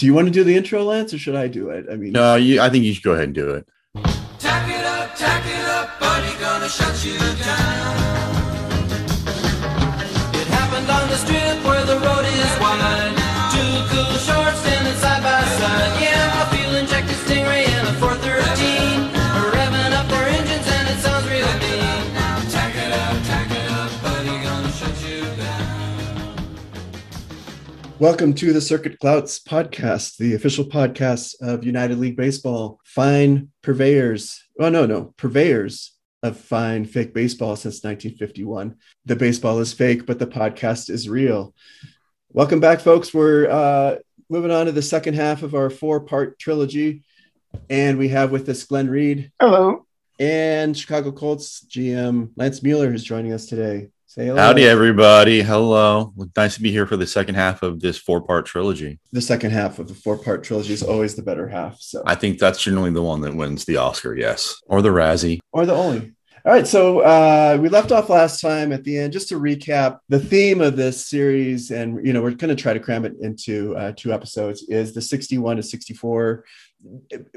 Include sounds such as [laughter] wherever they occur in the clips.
Do you want to do the intro, Lance, or should I do it? I mean, no, you, I think you should go ahead and do it. Tack it up, tack it up, buddy, gonna shut you down. It happened on the strip where the road is wide. Two cool shorts welcome to the Circuit Clouts podcast, the official podcast of United League Baseball. Fine purveyors, oh no, no, purveyors of fine fake baseball since 1951. The baseball is fake, but the podcast is real. Welcome back, folks. We're uh, moving on to the second half of our four-part trilogy, and we have with us Glen Reed Hello. and Chicago Colts GM Lance Mueller, who's joining us today. Say hello. Howdy, everybody. Hello. Nice to be here for the second half of this four part trilogy. The second half of the four-part trilogy is always the better half. So I think that's generally the one that wins the Oscar, yes, or the Razzie. or the only. All right, so uh, we left off last time at the end. Just to recap, the theme of this series, and you know, we're going to try to cram it into uh, two episodes, is the 61 to 64.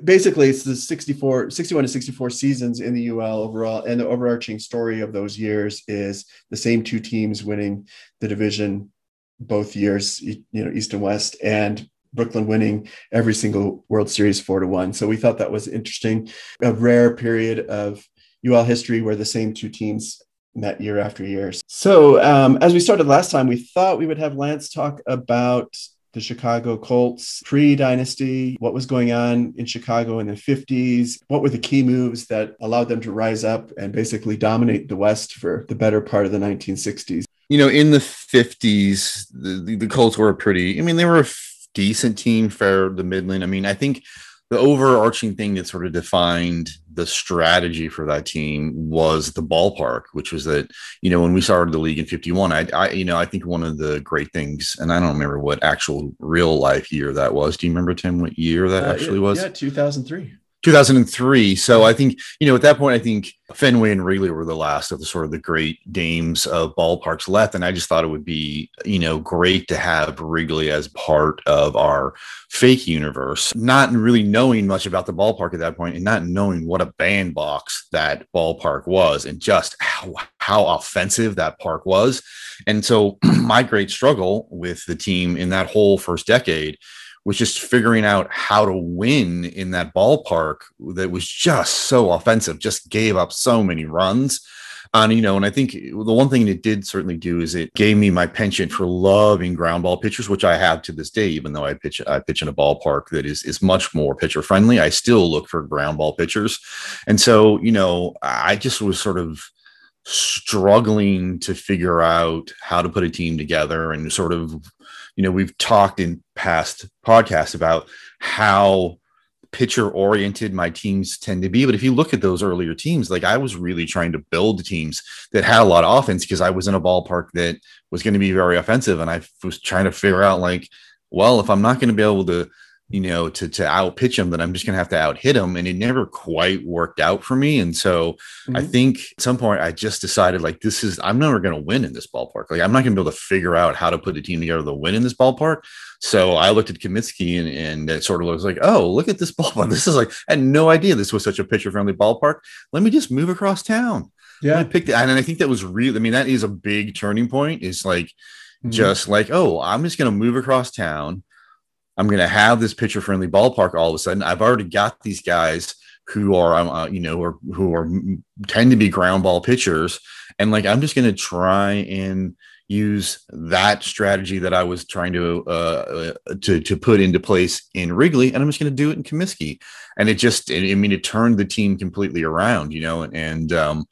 Basically, it's the 64, 61 to 64 seasons in the UL overall, and the overarching story of those years is the same two teams winning the division both years, you know, East and West, and Brooklyn winning every single World Series four to one. So we thought that was interesting, a rare period of UL history where the same two teams met year after year. So um, as we started last time, we thought we would have Lance talk about the Chicago Colts pre-dynasty, what was going on in Chicago in the 50s, what were the key moves that allowed them to rise up and basically dominate the West for the better part of the 1960s. You know, in the 50s, the, the, Colts were pretty, I mean, they were a decent team for the Midland. I mean, I think the overarching thing that sort of defined the strategy for that team was the ballpark, which was that, you know, when we started the league in 51, I, I, you know, I think one of the great things, and I don't remember what actual real life year that was. Do you remember, Tim, what year that Uh, actually yeah, was? Yeah, 2003. 2003. So I think, you know, at that point, I think Fenway and Wrigley were the last of the sort of the great dames of ballparks left. And I just thought it would be, you know, great to have Wrigley as part of our fake universe, not really knowing much about the ballpark at that point and not knowing what a bandbox that ballpark was and just how, how offensive that park was. And so [clears throat] my great struggle with the team in that whole first decade was just figuring out how to win in that ballpark that was just so offensive, just gave up so many runs. And, you know, and I think the one thing it did certainly do is it gave me my penchant for loving ground ball pitchers, which I have to this day, even though I pitch, I pitch in a ballpark that is, is much more pitcher friendly. I still look for ground ball pitchers. And so, you know, I just was sort of struggling to figure out how to put a team together and sort of you know we've talked in past podcasts about how pitcher oriented my teams tend to be. But if you look at those earlier teams like i was really trying to build teams that had a lot of offense because i was in a ballpark that was going to be very offensive. And i was trying to figure out like well if i'm not going to be able to you know, to to out pitch him, that I'm just gonna have to out hit him. And it never quite worked out for me. And so I Mhm. think at some point I just decided like this is I'm never gonna win in this ballpark. Like I'm not gonna be able to figure out how to put a team together to win in this ballpark. So I looked at Comiskey and, and it sort of was like, oh, look at this [laughs] ballpark. This is like I had no idea this was such a pitcher friendly ballpark. Let me just move across town. Yeah I picked it, and I think that was real. I mean, that is a big turning point. Is like Mhm. just like, oh, I'm just going to move across town. I'm going to have this pitcher friendly ballpark all of a sudden. I've already got these guys who are, um, uh, you know, or who are tend to be ground ball pitchers, and like I'm just going to try and use that strategy that I was trying to uh, uh, to to put into place in Wrigley, and I'm just going to do it in Comiskey. And it just, I mean, it turned the team completely around, you know, and um,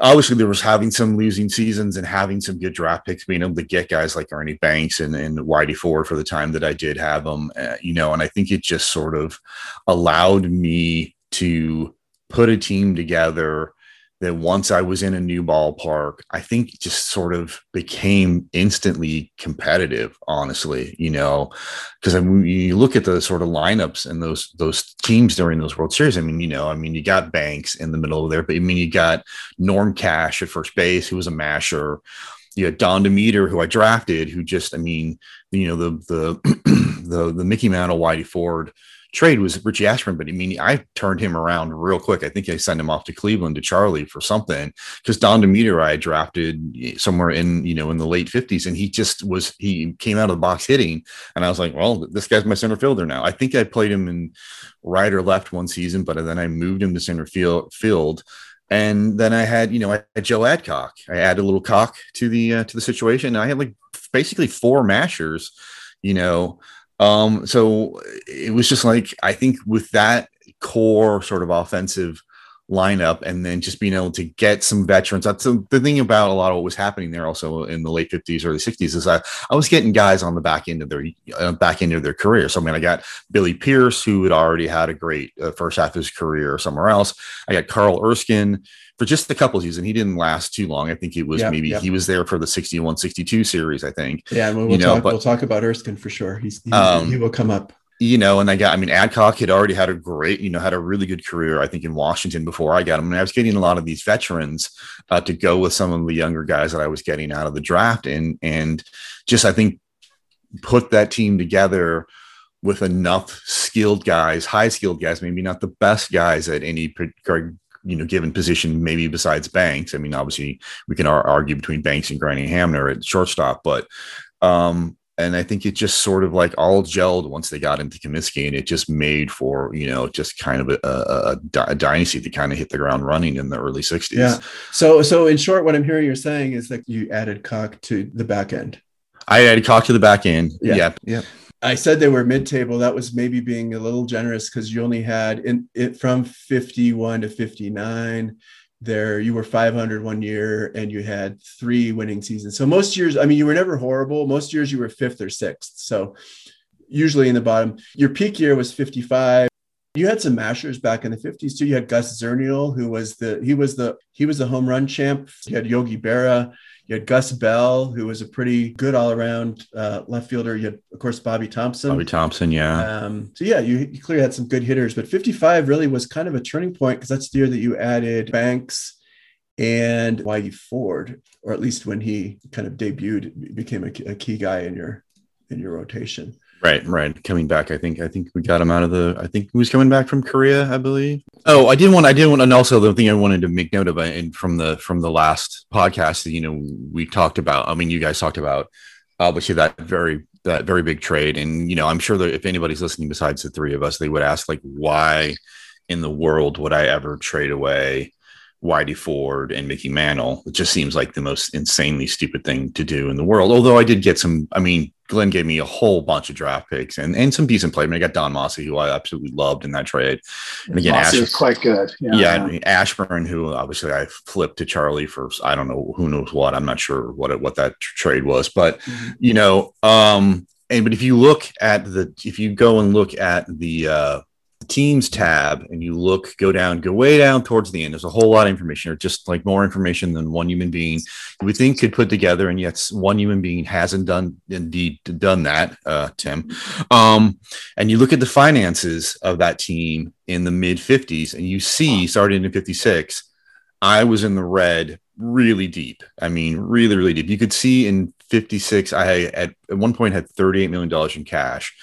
obviously there was having some losing seasons and having some good draft picks, being able to get guys like Ernie Banks and, and Whitey Ford for the time that I did have them, uh, you know, and I think it just sort of allowed me to put a team together that once I was in a new ballpark, I think just sort of became instantly competitive, honestly, you know, because I mean, you look at the sort of lineups and those those teams during those World Series. I mean, you know, I mean, you got Banks in the middle of there, but I mean, you got Norm Cash at first base, who was a masher. you had Don Demeter, who I drafted, who just, I mean, you know, the the [clears throat] the the Mickey Mantle Whitey Ford trade was Richie Ashburn, but I mean, I turned him around real quick. I think I sent him off to Cleveland to Charlie for something because Don Demeter I drafted somewhere in you know in the late fifties, and he just was he came out of the box hitting, and I was like, well, this guy's my center fielder now. I think I played him in right or left one season, but then I moved him to center field field. And then I had, you know, I had Joe Adcock. I added a little cock to the uh, to the situation. I had like basically four mashers, you know, um, so it was just like I think with that core sort of offensive lineup and then just being able to get some veterans. That's the, the thing about a lot of what was happening there also in the late 50s, early 60s is I, I was getting guys on the back end of their uh, back end of their career. So I mean, I got Billy Pierce, who had already had a great uh, first half of his career somewhere else. I got Carl Erskine, for just a couple seasons. He didn't last too long. I think it was yep, maybe yep. he was there for the 61 62 series, I think. Yeah, we'll, you know, talk, but, we'll talk about Erskine for sure. He's, he, um, he will come up. You know, and I got, I mean, Adcock had already had a great, you know, had a really good career, I think, in Washington before I got him. And I was getting a lot of these veterans uh, to go with some of the younger guys that I was getting out of the draft. And, and just, I think, put that team together with enough skilled guys, high skilled guys, maybe not the best guys at any you know, given position, maybe besides Banks. I mean, obviously we can argue between Banks and Granny Hamner at shortstop, but um, and I think it just sort of like all gelled once they got into Comiskey, and it just made for you know just kind of a, a, a, dynasty that kind of hit the ground running in the early '60s. Yeah. So, so in short, what I'm hearing you're saying is that you added Cock to the back end. I added Cock to the back end. Yeah. Yeah. yeah. I said they were mid-table. That was maybe being a little generous because you only had in it from 51 to 59. There, you were 500 one year, and you had three winning seasons. So most years, I mean, you were never horrible. Most years, you were fifth or sixth. So usually in the bottom. Your peak year was 55. You had some mashers back in the 50s too. You had Gus Zernial, who was the he was the he was the home run champ. You had Yogi Berra. You had Gus Bell, who was a pretty good all around uh, left fielder. You had, of course, Bobby Thompson. Bobby Thompson, yeah. Um, so, yeah, you, you, clearly had some good hitters, but 55 really was kind of a turning point because that's the year that you added Banks and Whitey Ford, or at least when he kind of debuted, became a, a key guy in your in your rotation. Right, right. Coming back, I think I think we got him out of the. I think he was coming back from Korea, I believe. Oh, I did want. I did want, and also the thing I wanted to make note of, uh, and from the from the last podcast, you know, we talked about. I mean, you guys talked about obviously that very that very big trade, and you know, I'm sure that if anybody's listening besides the three of us, they would ask like, why in the world would I ever trade away Whitey Ford and Mickey Mantle. It just seems like the most insanely stupid thing to do in the world. Although I did get some, I mean, Glen gave me a whole bunch of draft picks and, and some decent players. I, mean, I got Don Mossi, who I absolutely loved in that trade. And again, Mossi is quite good. Yeah, yeah Ashburn, who obviously I flipped to Charlie for I don't know who knows what. I'm not sure what it, what that trade was, but mm-hmm. you know, um, and but if you look at the if you go and look at the uh, teams tab and you look, go down, go way down towards the end, there's a whole lot of information, or just like more information than one human being you would think could put together. And yet one human being hasn't done indeed done that, uh, Tim. Um, and you look at the finances of that team in the mid 50s, and you see, starting in 56, I was in the red really deep. I mean, really, really deep. You could see in 56, I at, at one point had $38 million in cash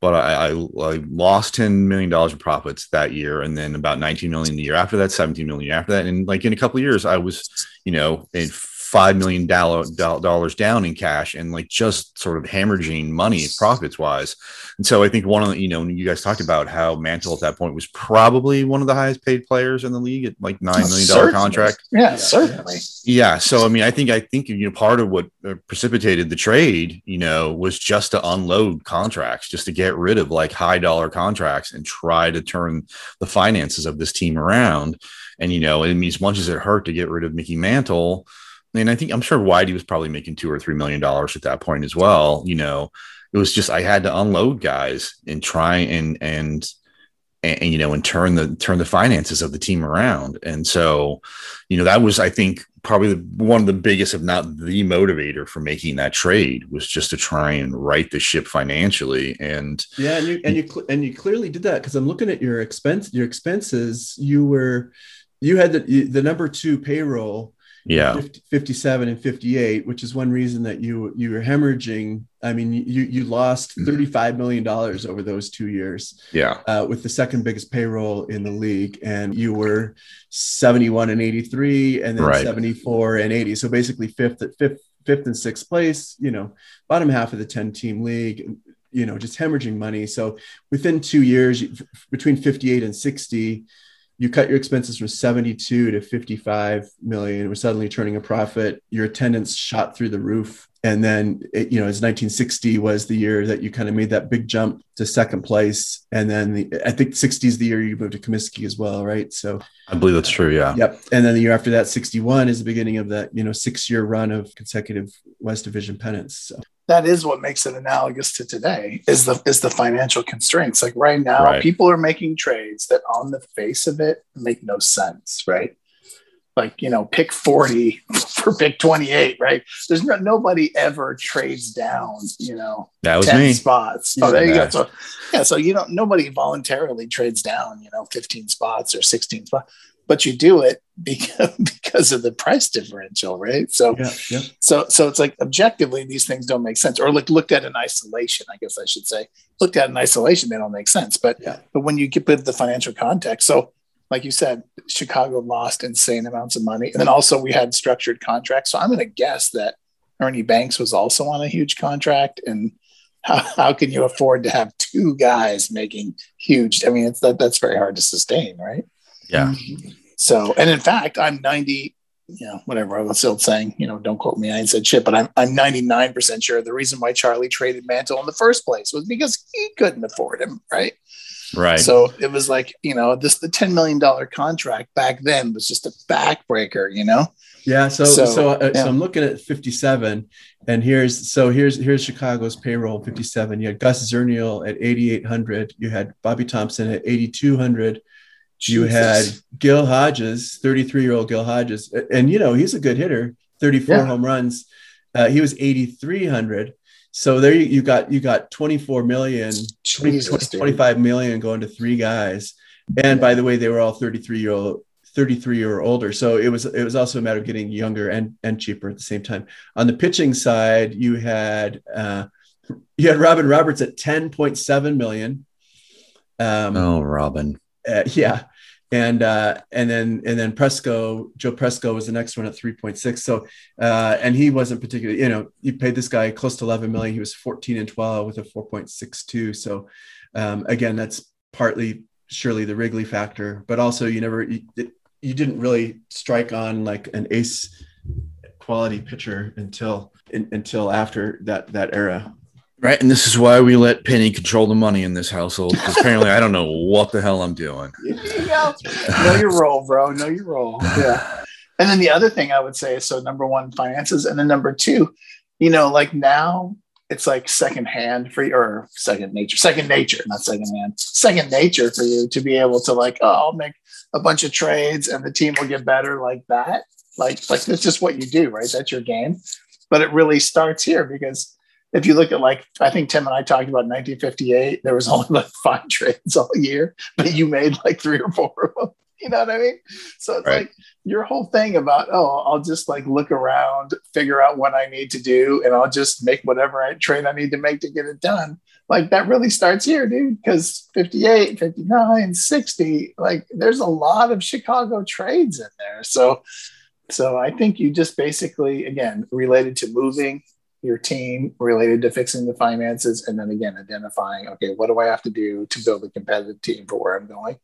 but I, I, I, lost ten million dollars in profits that year, and then about nineteen million the year after that, seventeen million after that, and like in a couple of years, I was, you know, in five million dollars down in cash and like just sort of hemorrhaging money profits wise. And so I think one of the, you know, you guys talked about how Mantle at that point was probably one of the highest paid players in the league at like nine million dollar contract. Yeah, certainly. Yeah. So I mean, I think I think you know part of what uh, precipitated the trade, you know, was just to unload contracts, just to get rid of like high dollar contracts and try to turn the finances of this team around. And you know, I mean, as much as it hurt to get rid of Mickey Mantle and I think I'm sure Whitey was probably making two or three million dollars at that point as well. You know, it was just I had to unload guys and try and and and, and, you know and turn the turn the finances of the team around. And so, you know, that was I think probably the, one of the biggest, if not the motivator for making that trade was just to try and right the ship financially. And yeah, and you and you and you clearly did that because I'm looking at your expense your expenses. You were you had the the number two payroll Yeah. 50, 57 and 58, which is one reason that you you were hemorrhaging. I mean, you you lost Mm-hmm. 35 million dollars over those two years Yeah. uh, with the second biggest payroll in the league, and you were 71 and 83, and then Right. 74 and 80. So basically fifth at fifth fifth and sixth place. You know, bottom half of the 10 team league. You know, just hemorrhaging money. So within two years, between 58 and 60, you cut your expenses from 72 to 55 million. We're suddenly turning a profit. Your attendance shot through the roof. And then, it, you know, as 1960 was the year that you kind of made that big jump to second place. And then the, I think 60 is the year you moved to Comiskey as well, right? So, I believe that's true. Yeah. yep. And then the year after that, 61 is the beginning of that, you know, six year run of consecutive West Division pennants. So, that is what makes it analogous to today is the is the financial constraints like right now Right. people are making trades that on the face of it make no sense right like you know pick 40 [laughs] for pick 28 right there's no, nobody ever trades down you know That was 10 me. spots oh there you go so yeah so you don't nobody voluntarily trades down you know 15 spots or 16 spots but you do it [laughs] because because of the price differential right so yeah, yeah. so so it's like objectively these things don't make sense or like looked at in isolation i guess i should say looked at in isolation they don't make sense but Yeah. but when you get with the financial context so like you said chicago lost insane amounts of money and then also we had structured contracts so i'm going to guess that ernie banks was also on a huge contract and how, how can you afford to have two guys making huge i mean it's that that's very hard to sustain right Yeah. so, and in fact, I'm 90, you know, whatever I was still saying, you know, don't quote me. I ain't said shit, but I'm, I'm 99% sure the reason why Charlie traded Mantle in the first place was because he couldn't afford him. Right. Right. So it was like, you know, this, the $10 million contract back then was just a backbreaker, you know? Yeah, so So, so uh, yeah. so I'm looking at 57, and here's so here's here's Chicago's payroll 57. You had Gus Zernial at 8,800. You had Bobby Thompson at 8,200. You had Gil Hodges, 33 year old Gil Hodges, and you know he's a good hitter, 34 Yeah. home runs. Uh, he was 8,300. So there you, you got you got 24 million, 20, Jesus, dude. 25 million going to three guys. And by the way, they were all 33 year old 33 year or older. So it was it was also a matter of getting younger and and cheaper at the same time. On the pitching side, you had uh, you had Robin Roberts at 10.7 million. Um, oh, Robin. uh, yeah. And uh, and then and then Presko, Joe Presko was the next one at 3.6. So uh, and he wasn't particularly, you know, you paid this guy close to 11 million. He was 14 and 12 with a 4.62. So um, again, that's partly surely the Wrigley factor, but also you never you, you didn't really strike on like an ace quality pitcher until in, until after that that era. Right. And this is why we let Penny control the money in this household. Because apparently I don't know what the hell I'm doing. Know your role, bro. Know your role. Yeah. And then the other thing I would say is so number one, finances, and then number two, you know, like now it's like second hand for you or second nature, second nature, not second hand, second nature for you to be able to like, oh, I'll make a bunch of trades and the team will get better like that. Like, like that's just what you do, right? That's your game. But it really starts here because if you look at like I think Tim and I talked about 1958, there was only like five [laughs] trades all year, but you made like three or four of them. [laughs] You know what I mean? So it's Right. like your whole thing about oh, I'll just like look around, figure out what I need to do, and I'll just make whatever I trade I need to make to get it done. Like that really starts here, dude, because 58, 59, 60, like there's a lot of Chicago trades in there. So so I think you just basically again related to moving your team related to fixing the finances and then again identifying okay what do i have to do to build a competitive team for where i'm going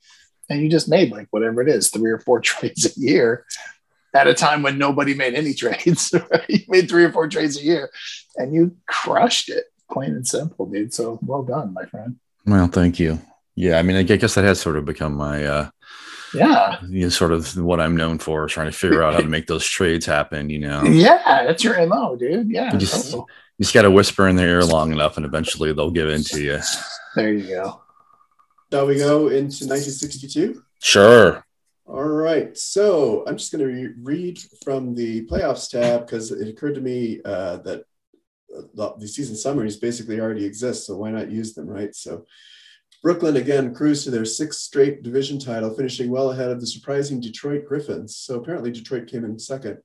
and you just made like whatever it is three or four [laughs] trades a year at a time when nobody made any [laughs] trades you made three or four trades a year and you crushed it plain and simple dude so well done my friend Well, thank you. Yeah. I mean, I guess that has sort of become my, uh, yeah you know, sort of what I'm known for, trying to figure out how to make those trades happen, you know. yeah that's your mo dude yeah You just- totally. You just got to whisper in their ear long enough, and eventually they'll give in to you. there you go Shall we go into 1962? Sure. All right. So I'm just going to re- read from the playoffs tab because it occurred to me uh, that uh, the, the season summaries basically already exist. So why not use them, right? So Brooklyn again cruised to their sixth straight division title, finishing well ahead of the surprising Detroit Griffins. So apparently Detroit came in second.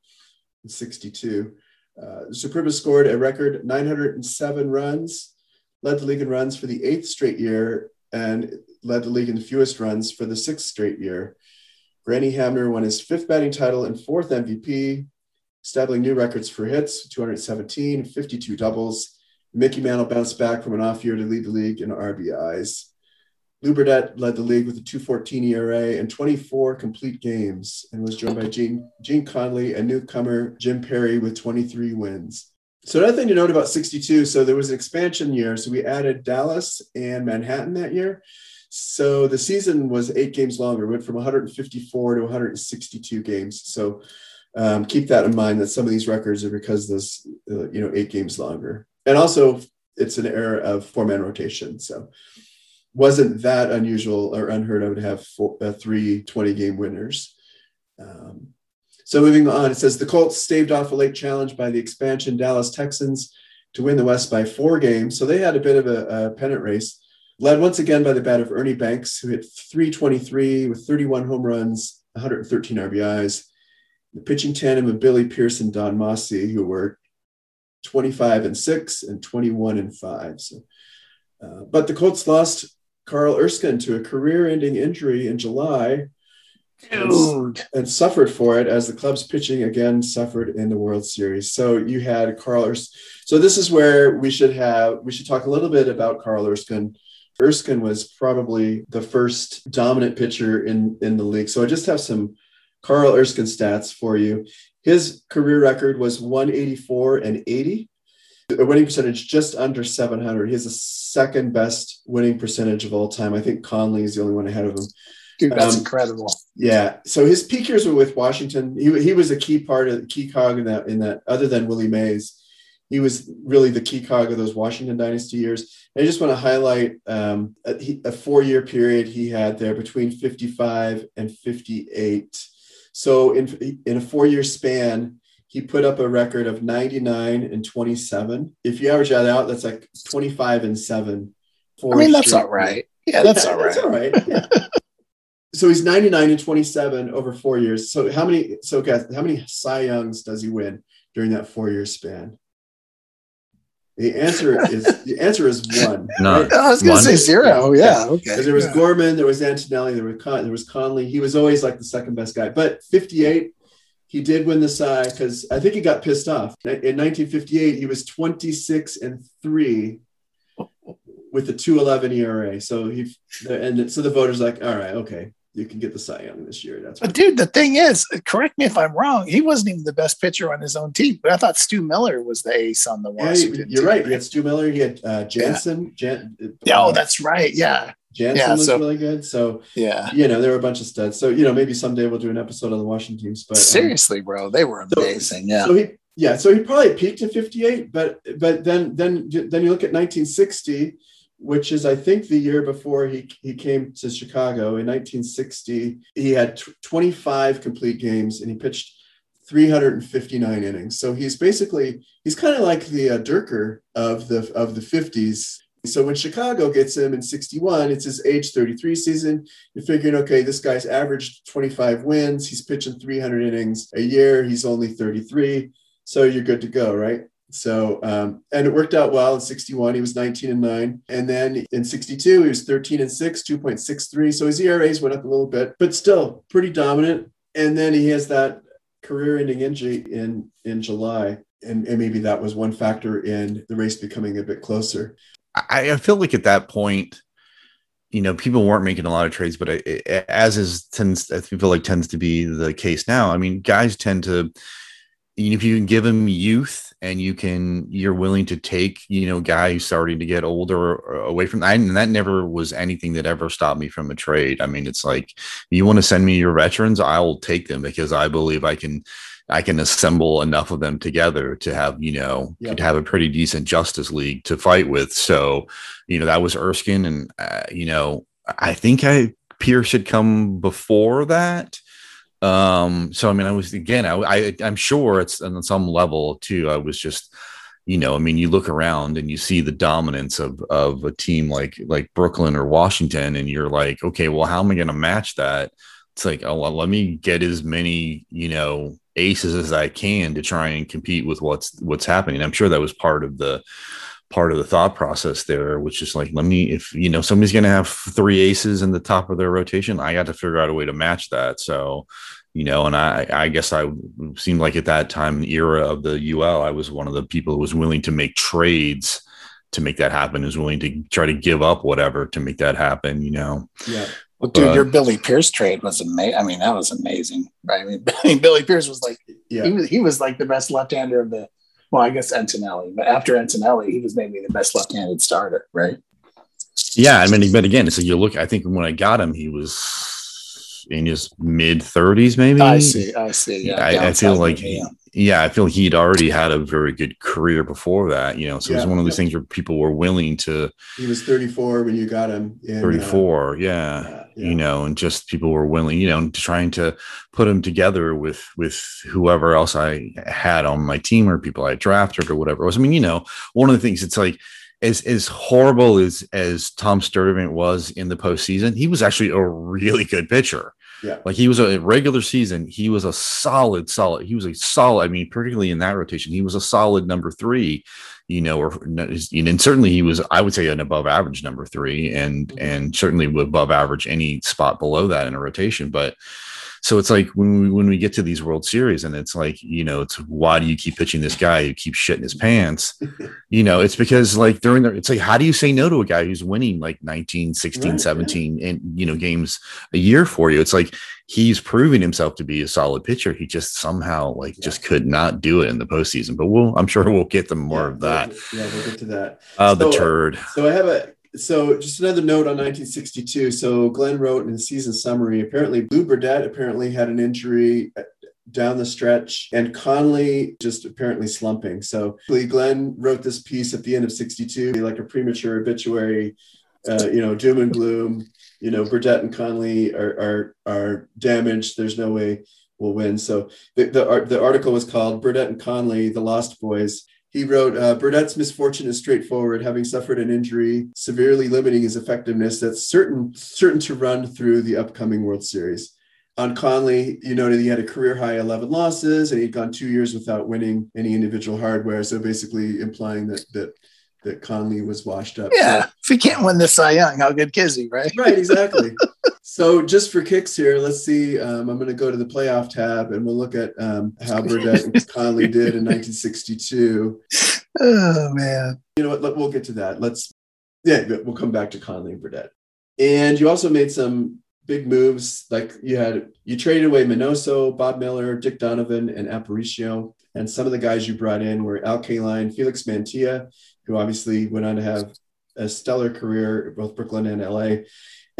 in 62. Uh, Superba scored a record 907 runs, led the league in runs for the eighth straight year, and led the league in fewest runs for the sixth straight year. Granny Hamner won his fifth batting title and fourth MVP, establishing new records for hits 217, 52 doubles. Mickey Mantle bounced back from an off year to lead the league in RBIs. Lou led the league with a 214 ERA and 24 complete games and was joined by Gene, Gene Conley and newcomer Jim Perry with 23 wins. So another thing to note about 62, so there was an expansion year. So we added Dallas and Manhattan that year. So the season was eight games longer, went from 154 to 162 games. So um, keep that in mind that some of these records are because this, uh, you know, eight games longer. And also it's an era of four man rotation. So wasn't that unusual or unheard of to have four, uh, three 20 game winners. Um, so moving on, it says the Colts staved off a late challenge by the expansion Dallas Texans to win the West by four games. So they had a bit of a, a pennant race, led once again by the bat of Ernie Banks, who hit 323 with 31 home runs, 113 RBIs. The pitching tandem of Billy Pierce and Don Mossi, who were 25 and six and 21 and five. So, uh, but the Colts lost Carl Erskine to a career-ending injury in July and, and, suffered for it as the club's pitching again suffered in the World Series. So you had Carl Erskine. So this is where we should have we should talk a little bit about Carl Erskine. Erskine was probably the first dominant pitcher in in the league. So I just have some Carl Erskine stats for you. His career record was 184 and 80 a winning percentage just under 700. He has the second best winning percentage of all time. I think Conley is the only one ahead of him. Dude, that's um, incredible. Yeah. So his peak years were with Washington. He, he was a key part of the key cog in that, in that, other than Willie Mays. He was really the key cog of those Washington dynasty years. And I just want to highlight um, a, a four year period he had there between 55 and 58. So in, in a four year span, he put up a record of 99 and 27. If you average that out, that's like 25 and 7. For I mean, that's all right. Yeah, that's yeah, all right. That's all right. Yeah. so he's 99 and 27 over four years. So how many, so guys, how many Cy Youngs does he win during that four year span? The answer is the answer is one. [laughs] No, right? I was going to say zero. Yeah, yeah. okay. There was yeah. Gorman, there was Antonelli, there was Con- there was Conley. He was always like the second best guy. But 58, he did win the Cy because I think he got pissed off. In 1958, he was 26 and three with a 211 ERA. So he and so the voters like, all right, okay, you can get the Cy Young this year. That's but dude, the thing is, correct me if I'm wrong. He wasn't even the best pitcher on his own team, but I thought Stu Miller was the ace on the Washington. Yeah, you're team. right. He had Stu Miller. He had uh, Jansen. Yeah. Jan, uh, yeah, oh, that's right. Yeah. Jansen yeah, was so, really good. So yeah, you know, there were a bunch of studs. So you know, maybe someday we'll do an episode on the Washington teams. But um, seriously, um, bro, they were amazing. So, yeah. So he, yeah, so he probably peaked at 58, but but then then then you look at 1960, which is I think the year before he he came to Chicago. In 1960, he had 25 complete games and he pitched 359 innings. So he's basically he's kind of like the uh, Dirker of the of the 50s so when Chicago gets him in 61, it's his age 33 season. You're figuring, okay, this guy's averaged 25 wins. He's pitching 300 innings a year. He's only 33. So you're good to go, right? So, um, and it worked out well in 61. He was 19 and 9. And then in 62, he was 13 and 6, 2.63. So his ERAs went up a little bit, but still pretty dominant. And then he has that career ending injury in, in July. And, and maybe that was one factor in the race becoming a bit closer. I, I feel like at that point, you know, people weren't making a lot of trades, but as is tends, I feel like tends to be the case now. I mean, guys tend to, you know, if you can give them youth and you can, you're willing to take, you know, guy who's starting to get older away from that. And that never was anything that ever stopped me from a trade. I mean, it's like, you want to send me your veterans, I'll take them because I believe I can I can assemble enough of them together to have, you know, yep. to have a pretty decent Justice League to fight with. So, you know, that was Erskine. And, uh, you know, I think I Pierce had come before that. Um, so I mean, I was again, I, I I'm sure it's on some level too. I was just, you know, I mean, you look around and you see the dominance of of a team like like Brooklyn or Washington, and you're like, okay, well, how am I going to match that? It's like, oh, well, let me get as many, you know, aces as I can to try and compete with what's what's happening. I'm sure that was part of the part of the thought process there, which is like, let me if you know somebody's gonna have three aces in the top of their rotation, I got to figure out a way to match that. So you know, and I, I guess I seemed like at that time era of the UL, I was one of the people who was willing to make trades to make that happen, is willing to try to give up whatever to make that happen, you know. Yeah. Well, dude, But- your Billy Pierce trade was amazing. I mean, that was amazing, right? I mean, I [laughs] mean, Billy Pierce was like Yeah. he was he was like the best left-hander of the. Well, I guess Antonelli, but after Antonelli, he was maybe the best left-handed starter, right? Yeah, I mean, but again, so you look. I think when I got him, he was in his mid thirties, maybe. I see, I see. Yeah, I, I feel downside, like, yeah. yeah, I feel he'd already had a very good career before that. You know, so it was one of those things where people were willing to He was 34 when you got him. in, uh, 34. yeah. Yeah, you know and just people were willing you know trying to put them together with with whoever else i had on my team or people i drafted or whatever it was. I mean you know one of the things it's like as as horrible as as tom Sturdivant was in the postseason he was actually a really good pitcher Yeah. like he was a regular season he was a solid solid he was a solid i mean particularly in that rotation he was a solid number three you know, or and certainly he was, I would say, an above average number three, and Mhm. and certainly above average any spot below that in a rotation. But so it's like when we when we get to these World Series, and it's like you know, it's why do you keep pitching this guy who keeps shitting his pants? [laughs] you know, it's because like during the, it's like how do you say no to a guy who's winning like 19, 16, Right, yeah. 17 and you know games a year for you? It's like he's proving himself to be a solid pitcher. He just somehow like Yeah. just could not do it in the postseason. But we'll, I'm sure we'll get them more Yeah, of that. we'll- Yeah, we'll get to that. Uh, the turd. So I have a so just another note on 1962. So Glen wrote in the season summary. Apparently, Lou Burdette apparently had an injury uh, down the stretch, and Conley just apparently slumping. So Glen wrote this piece at the end of 62, like a premature obituary. Uh, you know, doom and gloom. You know, Burdette and Conley are are are damaged. There's no way we'll win. So the the, the article was called Burdette and Conley, the Lost Boys. He wrote, uh, Burdette's misfortune is straightforward, having suffered an injury severely limiting his effectiveness that's certain certain to run through the upcoming World Series. On Conley, you noted he had a career high 11 losses and he'd gone two years without winning any individual hardware. So basically implying that that that Conley was washed up. So- Yeah, if he can't win this Cy Young, how good is he, right? right, exactly. [laughs] so just for kicks here, let's see. Um, I'm going to go to the playoff tab and we'll look at um, how Burdette and Conley [laughs] did in 1962. Oh man, You know what? We'll get to that. Let's, yeah, we'll come back to Conley and Burdette. And you also made some big moves. Like you had, you traded away Minoso, Bob Miller, Dick Donovan, and Aparicio. And some of the guys you brought in were Al Kaline, Felix Mantilla, who obviously went on to have a stellar career both Brooklyn and LA.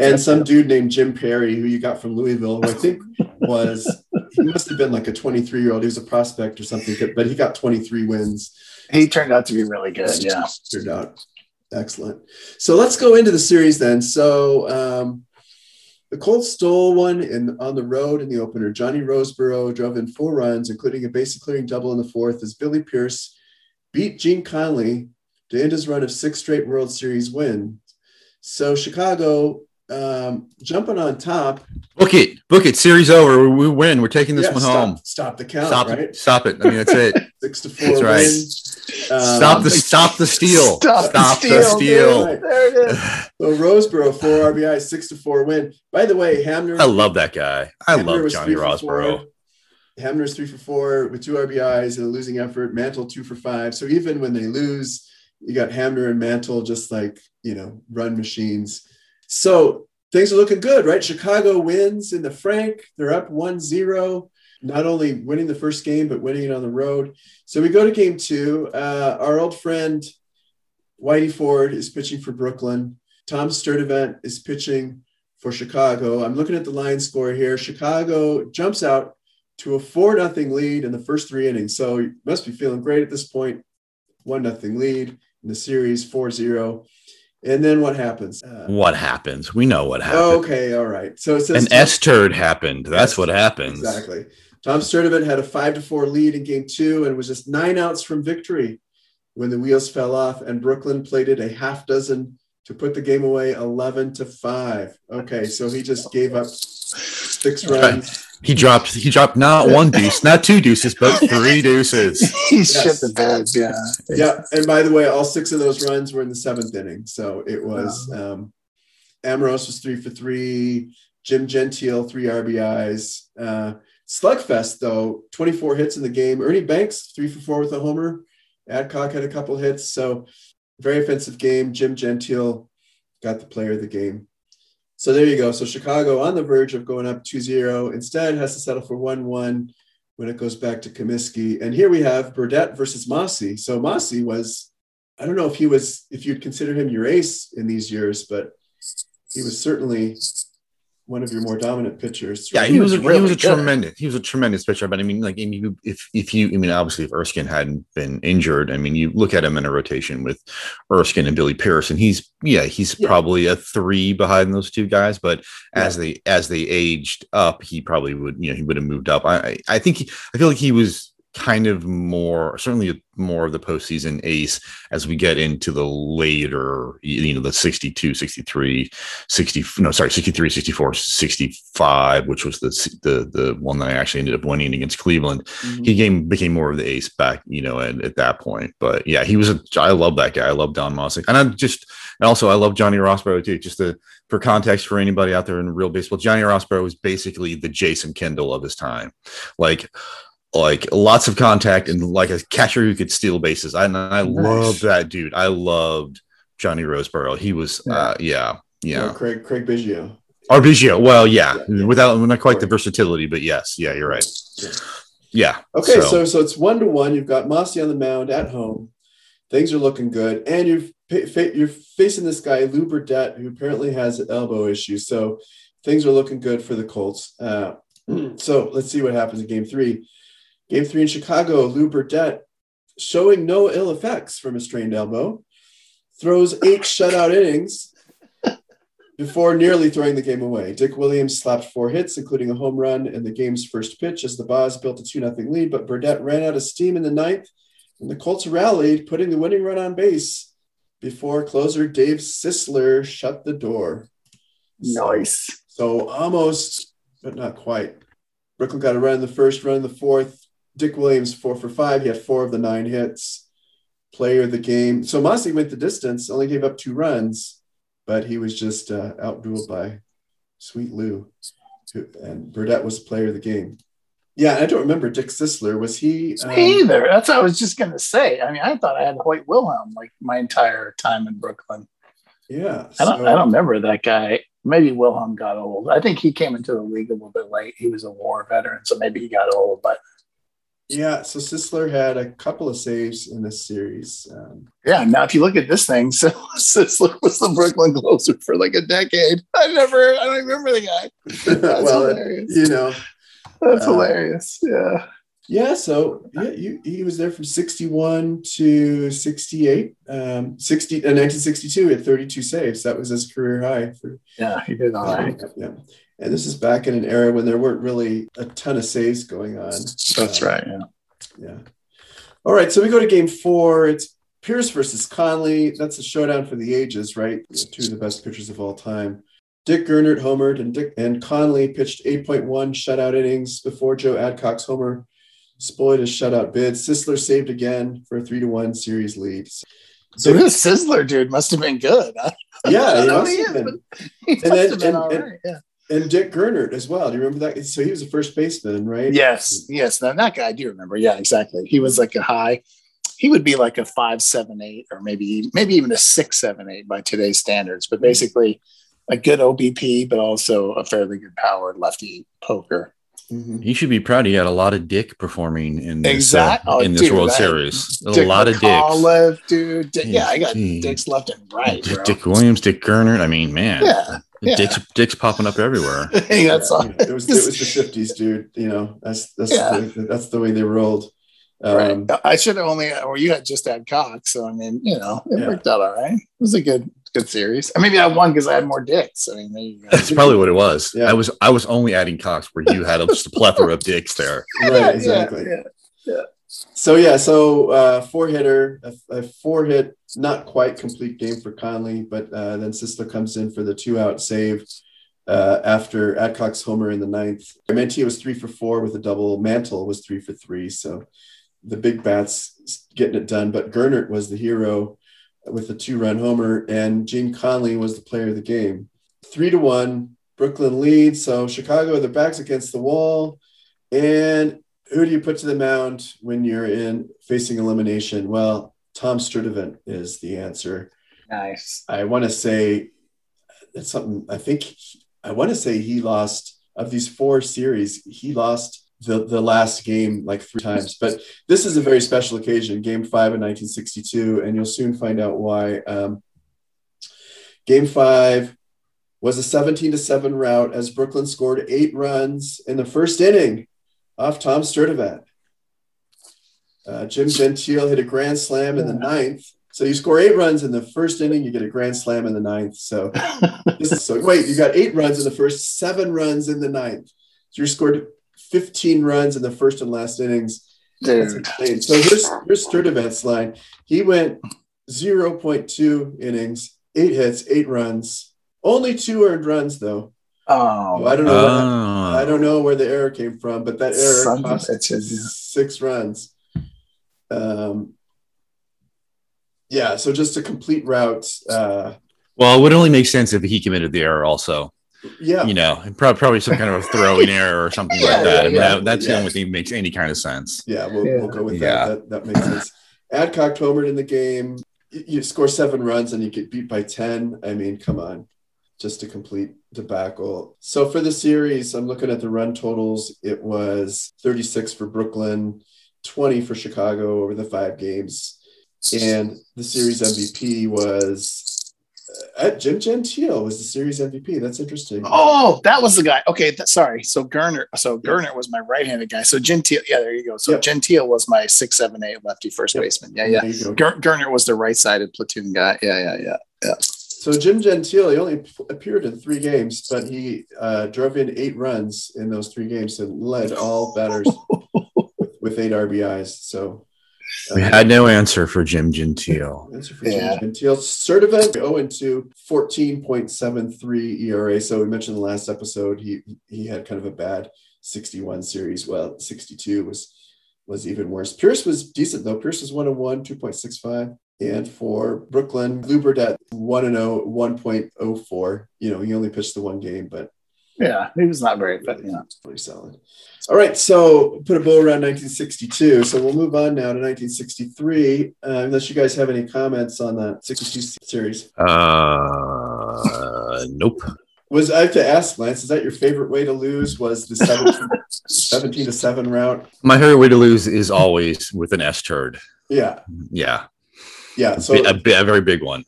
And some dude named Jim Perry, who you got from Louisville, who I think [laughs] was, he must have been like a 23 year old. He was a prospect or something, but he got 23 wins he turned out to be really good. Yeah, turned out excellent. So let's go into the series then. So um, the Colts stole one in on the road in the opener. Johnny Roseboro drove in four runs, including a base clearing double in the fourth, as Billy Pierce beat Gene Conley to end his run of six straight World Series wins. So Chicago um, jumping on top. Book it. Book it. Series over. We win. We're taking this Yeah, one stop, home. Stop the count, Stop right? it. Stop it. I mean, that's it. [laughs] Six to four That's right. wins. Um, stop the stop the steal. Stop the the steal, steal. dude. there it is. So Roseboro, four RBI, six to four win. By the way, Hamner. I love that guy. I Hamner love was Johnny three for Roseboro. Hamner's three for four with two RBIs and a losing effort. Mantle two for five. So even when they lose, you got Hamner and Mantle just like you know run machines. So things are looking good, right? Chicago wins in the Frank. They're up 1-0. Not only winning the first game, but winning it on the road. So we go to game two. Uh, our old friend Whitey Ford is pitching for Brooklyn. Tom Sturdivant is pitching for Chicago. I'm looking at the line score here. Chicago jumps out to a four nothing lead in the first three innings. So you must be feeling great at this point. One nothing lead in the series, 4-0. And then what happens? Uh, What happens? We know what happened. okay, all right. So it says An S turd happened. That's what happens. Exactly. Tom Sturdivant had a five to four lead in game two and was just nine outs from victory when the wheels fell off, and Brooklyn plated a half dozen to put the game away 11 to five. Okay, so he just gave up six runs. He dropped he dropped not one deuce, not two deuces, but three deuces. [laughs] he Yes. shit the bed. Yeah. Yeah, and by the way, all six of those runs were in the seventh inning. So it was um, Amoros was three for three, Jim Gentile three RBIs. Uh, Slugfest though, twenty four hits in the game. Ernie Banks three for four with a homer. Adcock had a couple hits. So very offensive game. Jim Gentile got the player of the game. So there you go. So Chicago on the verge of going up 2-0. Instead has to settle for 1-1 when it goes back to Comiskey. And here we have Burdette versus Mossi. So Mossi was, I don't know if he was, if you'd consider him your ace in these years, but he was certainly one of your more dominant pitchers. Yeah, right? he, was, a, he was a good. tremendous he was a tremendous pitcher. But I mean, like I mean, if if you I mean, obviously if Erskine hadn't been injured, I mean, you look at him in a rotation with Erskine and Billy Pierce, and he's yeah, he's Yeah. probably a three behind those two guys. But as they as they aged up, he probably would you know he would have moved up. I I, I think he, I feel like he was kind of more certainly more of the postseason ace as we get into the later you know the 62 63 60 no sorry 63 64 65 which was the the the one that i actually ended up winning against cleveland. Mhm. he game became more of the ace back you know at, at that point. But yeah he was a i love that guy. I love don mossick and i'm just and also i love johnny roseboro too. Just to for context for anybody out there in real baseball johnny roseboro was basically the jason kendall of his time. Like like lots of contact and like a catcher who could steal bases. I, and I Nice. loved that dude. I loved Johnny Roseboro. He was, uh, yeah, Yeah, yeah. Craig Craig Biggio. Arbiggio. Well, yeah, Yeah, yeah. without not quite the versatility, but yes, yeah, you're right. Yeah. Yeah. Okay, so so, it's one to one. You've got Mossi on the mound at home. Things are looking good, and you're you're facing this guy Lou Burdette, who apparently has an elbow issue. So things are looking good for the Colts. Uh, [clears throat] so let's see what happens in Game Three. Game Three in Chicago, Lou Burdette, showing no ill effects from a strained elbow, throws eight shutout innings before nearly throwing the game away. Dick Williams slapped four hits, including a home run and the game's first pitch as the Boz built a 2 0 lead, but Burdette ran out of steam in the ninth, and the Colts rallied, putting the winning run on base before closer Dave Sisler shut the door. So- Nice. So almost, but not quite. Brooklyn got a run in the first, run in the fourth. Dick Williams, four for five. He had four of the nine hits. Player of the game. So Mossi went the distance, only gave up two runs, but he was just uh, outdueled by Sweet Lou. who- And Burdette was player of the game. Yeah, I don't remember Dick Sisler. Was he? um, Me either. That's what I was just gonna say. I mean, I thought I had Hoyt Wilhelm like my entire time in Brooklyn. yeah. I don't. I don't remember that guy. Maybe Wilhelm got old. I think he came into the league a little bit late. He was a war veteran, so maybe he got old. But Yeah, so Sisler had a couple of saves in this series. Um, yeah, now if you look at this thing, [laughs] so Sisler was the Brooklyn closer for like a decade. I never. I don't remember the guy. [laughs] That's well, hilarious. you know, That's uh, hilarious. Yeah. Yeah, so yeah, you, he was there from 61 to 68. Um, 60 uh, 1962 he had 32 saves. That was his career high for Yeah, he did all right. yeah. And this is back in an era when there weren't really a ton of saves going on. That's Uh, right. Yeah. Yeah. All right, so we go to game four. It's Pierce versus Conley. That's a showdown for the ages, right? Two of the best pitchers of all time. Dick Gernert homered, and Dick and Conley pitched 8.1 shutout innings before Joe Adcock's homer spoiled his shutout bid. Sisler saved again for a three to one series lead. So this Sizzler dude must have been good. Huh? Yeah, he [laughs] must have been. He must then- and- and- right. Yeah. And Dick Gernert as well. Do you remember that? So he was a first baseman, right? Yes, yes. Now that guy I do remember. Yeah, exactly. He was like a high. He would be like a five, seven, eight, or maybe maybe even a six, seven, eight by today's standards. But basically, a good OBP, but also a fairly good powered lefty poker. Mhm. He should be proud. He had a lot of dick performing in this Exact- uh, oh, in this dude, World that- Series. A Dick lot of dicks. McAuliffe, dude. Dick- Yeah, yeah, I got gee. dicks left and right. Dick. Dick Williams, Dick Gernert. I mean, man, Yeah, yeah. dicks dicks popping up everywhere. [laughs] Hey, that's Yeah, all. it was it was the fifties, dude. You know, that's that's Yeah. the, way- that's the way they rolled. Um, right. I should have only, or you had just had Cox. So I mean, you know, it Yeah. worked out all right. It was a good, good series. Or maybe I won because I had more dicks. I mean, there you. That's probably what it was. Yeah. I was I was only adding Cox where you had [laughs] just a plethora of dicks there. Right, Yeah, exactly. yeah. So yeah, so uh, four hitter, a, a four hit, not quite complete game for Conley, but uh, then Sisler comes in for the two out save. uh, after Adcock's homer in the ninth. Mantilla was three for four with a double. Mantle was three for three. So the big bats getting it done. But Gernert was the hero with a two run homer, and Gene Conley was the player of the game. Three to one, Brooklyn leads. So Chicago, their backs against the wall. And who do you put to the mound when you're in facing elimination? Well, Tom Sturdivant is the answer. Nice. I want to say it's something I think I want to say he lost of these four series, he lost the, the last game like three times. But this is a very special occasion, game five in 1962, and you'll soon find out why. Um, game five was a 17 to 7 rout as Brooklyn scored eight runs in the first inning off Tom Sturdivant. Uh, Jim [laughs] Gentile hit a grand slam in the ninth. So you score eight runs in the first inning, you get a grand slam in the ninth. So [laughs] this is so wait, you got eight runs in the first, seven runs in the ninth. So you scored 15 runs in the first and last innings. Dude. So here's here's Sturdivant's line. He went 0.2 innings, eight hits, eight runs, only two earned runs though. Oh, I don't know. what- Oh. I don't know where the error came from, but that error Son cost bitch, yeah. six runs. Um, yeah, so just a complete route. Uh, Well, it would only make sense if he committed the error also. yeah, You know, prob- probably some kind of a throwing [laughs] error or something Yeah, like that. I mean, yeah, that, that's yeah. the only thing that makes any kind of sense. yeah, we'll, Yeah. we'll go with Yeah. that. that. That makes sense. Adcock homered in the game. You you score seven runs and you get beat by 10. I mean, come on. Just a complete debacle. So for the series, I'm looking at the run totals. It was 36 for Brooklyn, 20 for Chicago over the five games. And the series MVP was uh, Jim Gentile was the series MVP. That's interesting. Oh, that was the guy. Okay, sorry. So Gernert, so Gernert was my right-handed guy. So Gentile, yeah, there you go. So Yep. Gentile was my six, seven, eight lefty first Yep. baseman. Yeah, yeah. Go. Was the right-sided platoon guy. Yeah, Yeah, yeah, yeah. So Jim Gentile he only appeared in three games, but he uh, drove in eight runs in those three games and led all batters with, [laughs] with eight RBIs. So uh, We had no answer for Jim Gentile. answer for Yeah. Jim Gentile. Sturdivant 0 and 2, 14.73 ERA. So we mentioned in the last episode he he had kind of a bad 61 series. Well, 62 was was even worse. Pierce was decent though. Pierce was 1 and 1, 2.65. And for Brooklyn, Lubert at 1 and 0, 1.04. You know, he only pitched the one game, but Yeah, he was not very, but yeah. It's pretty solid. All right, so put a bow around 1962. So we'll move on now to 1963, uh, unless you guys have any comments on that 62 series. Uh, nope. Was I have to ask, Lance, is that your favorite way to lose? Was the 17, [laughs] 17 to 7 route? My favorite way to lose is always with an S turd. Yeah, Yeah. Yeah. So a, a very big one.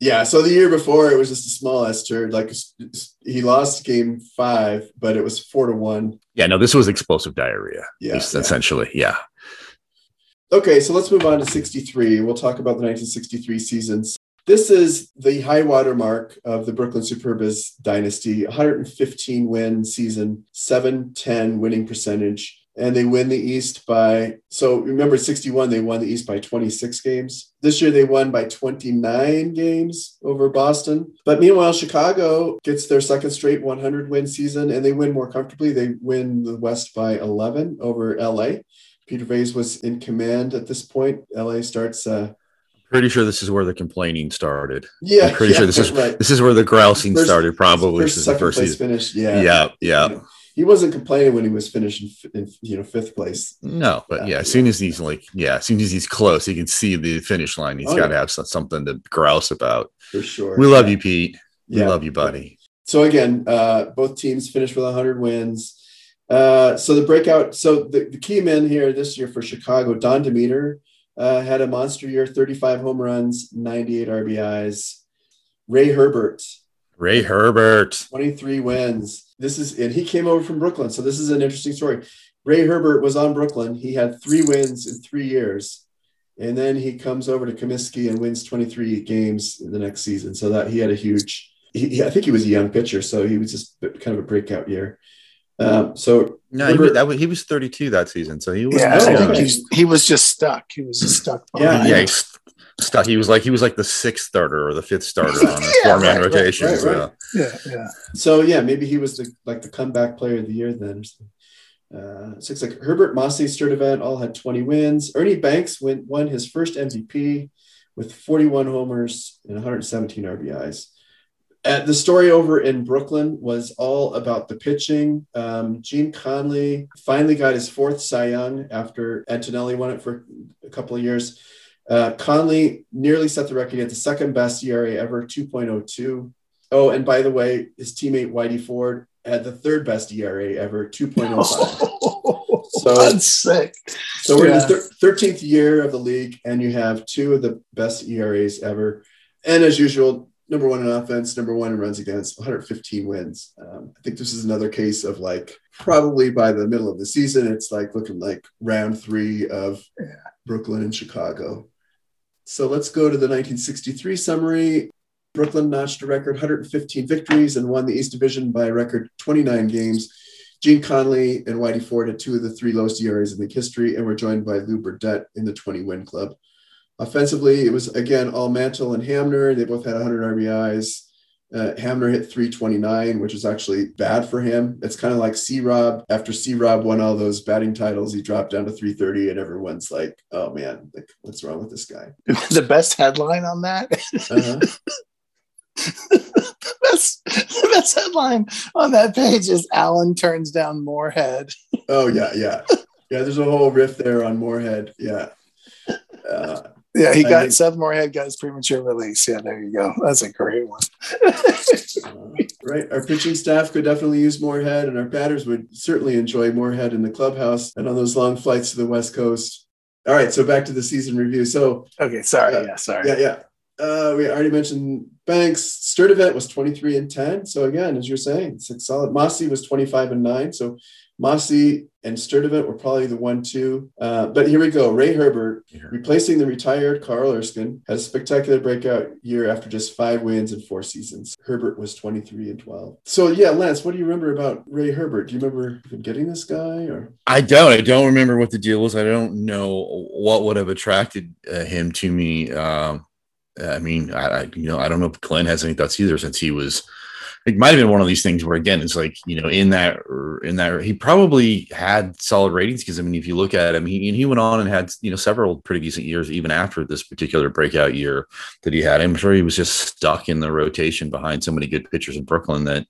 yeah, so the year before it was just a small S turd. Like he lost game five, but it was four to one. Yeah, no, this was explosive diarrhea. Yeah, es- yeah. essentially. Yeah. Okay, so let's move on to 63. We'll talk about the 1963 seasons. This is the high water mark of the Brooklyn Superbas dynasty 115 win season, 710 winning percentage. And they win the East by, so remember 61, they won the East by 26 games. This year they won by 29 games over Boston. But meanwhile, Chicago gets their second straight 100 win season and they win more comfortably. They win the West by 11 over LA. Peter Vase was in command at this point. LA starts. Uh, Pretty sure this is where the complaining started. yeah, I'm pretty yeah, sure this is right. This is where the grousing First- started. Probably First, this is the first place season. finish. Yeah, Yeah, yeah. Yeah. He wasn't complaining when he was finishing in you know fifth place. No, but Yeah, as soon as he's like, yeah, as soon as he's close, he can see the finish line. He's Oh, got to yeah. have some- something to grouse about. For sure. We love Yeah. you, Pete. We Yeah. love you, buddy. So again, uh, both teams finished with 100 wins. Uh, so the breakout. So the, the key men here this year for Chicago, Don Demeter uh, had a monster year, 35 home runs, 98 RBIs. Ray Herbert, Ray Herbert. 23 wins. This is, and he came over from Brooklyn. So this is an interesting story. Ray Herbert was on Brooklyn. He had three wins in three years. And then he comes over to Comiskey and wins 23 games in the next season. So that he had a huge, he, he- I think he was a young pitcher. So he was just kind of a breakout year. Um, so No, he, Herbert- was- that was, he was 32 that season, so he was. Yeah, I think he, he was just stuck. He was just stuck. Yeah, behind. yeah, he's stuck. He was like he was like the sixth starter or the fifth starter on [laughs] a Yeah, four man right, right, rotation. right, so. right. Yeah, yeah. So yeah, maybe he was the like the comeback player of the year then. Uh, so it's like Herbert Mossi, Sturdivant all had 20 wins. Ernie Banks win, won his first MVP with 41 homers and 117 RBIs. Uh, the story over in Brooklyn was all about the pitching. Um, Gene Conley finally got his fourth Cy Young after Antonelli won it for a couple of years. Uh, Conley nearly set the record at the second best ERA ever, 2.02. Oh, and by the way, his teammate Whitey Ford had the third best ERA ever, 2.05. [laughs] So- That's sick. So we're Yeah. in the thir- 13th year of the league, and you have two of the best ERAs ever. And as usual, number one in offense, number one in runs against, 115 wins. Um, I think this is another case of like probably by the middle of the season, it's like looking like round three of Brooklyn and Chicago. So let's go to the 1963 summary. Brooklyn notched a record 115 victories and won the East Division by a record 29 games. Gene Conley and Whitey Ford had two of the three lowest ERAs in league history and were joined by Lou Burdette in the 20 win club. Offensively, it was again all Mantle and Hamner. They both had 100 RBIs. Uh, Hamner hit 329, which is actually bad for him. It's kind of like C Rob. After C Rob won all those batting titles, he dropped down to 330, and everyone's like, oh man, like, what's wrong with this guy? [laughs] the best headline on that. Uh-huh. the [laughs] best, the best headline on that page is Alan turns down Moorhead. oh, yeah, yeah. Yeah, there's a whole riff there on Moorhead. Yeah. Uh, Yeah, he got Seth Moorhead got his premature release. Yeah, there you go. That's a great one. Uh, right. Our pitching staff could definitely use Moorhead, and our batters would certainly enjoy Moorhead in the clubhouse and on those long flights to the West Coast. All right. So back to the season review. So, okay, sorry. Yeah. Yeah, sorry. yeah, yeah. Uh, we already mentioned Banks. Sturdivant was 23 and 10. So, again, as you're saying, it's like solid. Mossi was 25 and 9. So, Mossi and Sturdivant were probably the one, two. Uh, but here we go. Ray Herbert, replacing the retired Carl Erskine, had a spectacular breakout year after just five wins in four seasons. Herbert was 23 and 12. So, yeah, Lance, what do you remember about Ray Herbert? Do you remember even getting this guy or? I don't. I don't remember what the deal was. I don't know what would have attracted uh, him to me. Um, I mean, I, I you know I don't know if Glen has any thoughts either, since he was. It might have been one of these things where again it's like you know in that in that he probably had solid ratings because I mean if you look at him he he went on and had you know several pretty decent years even after this particular breakout year that he had I'm sure he was just stuck in the rotation behind so many good pitchers in Brooklyn that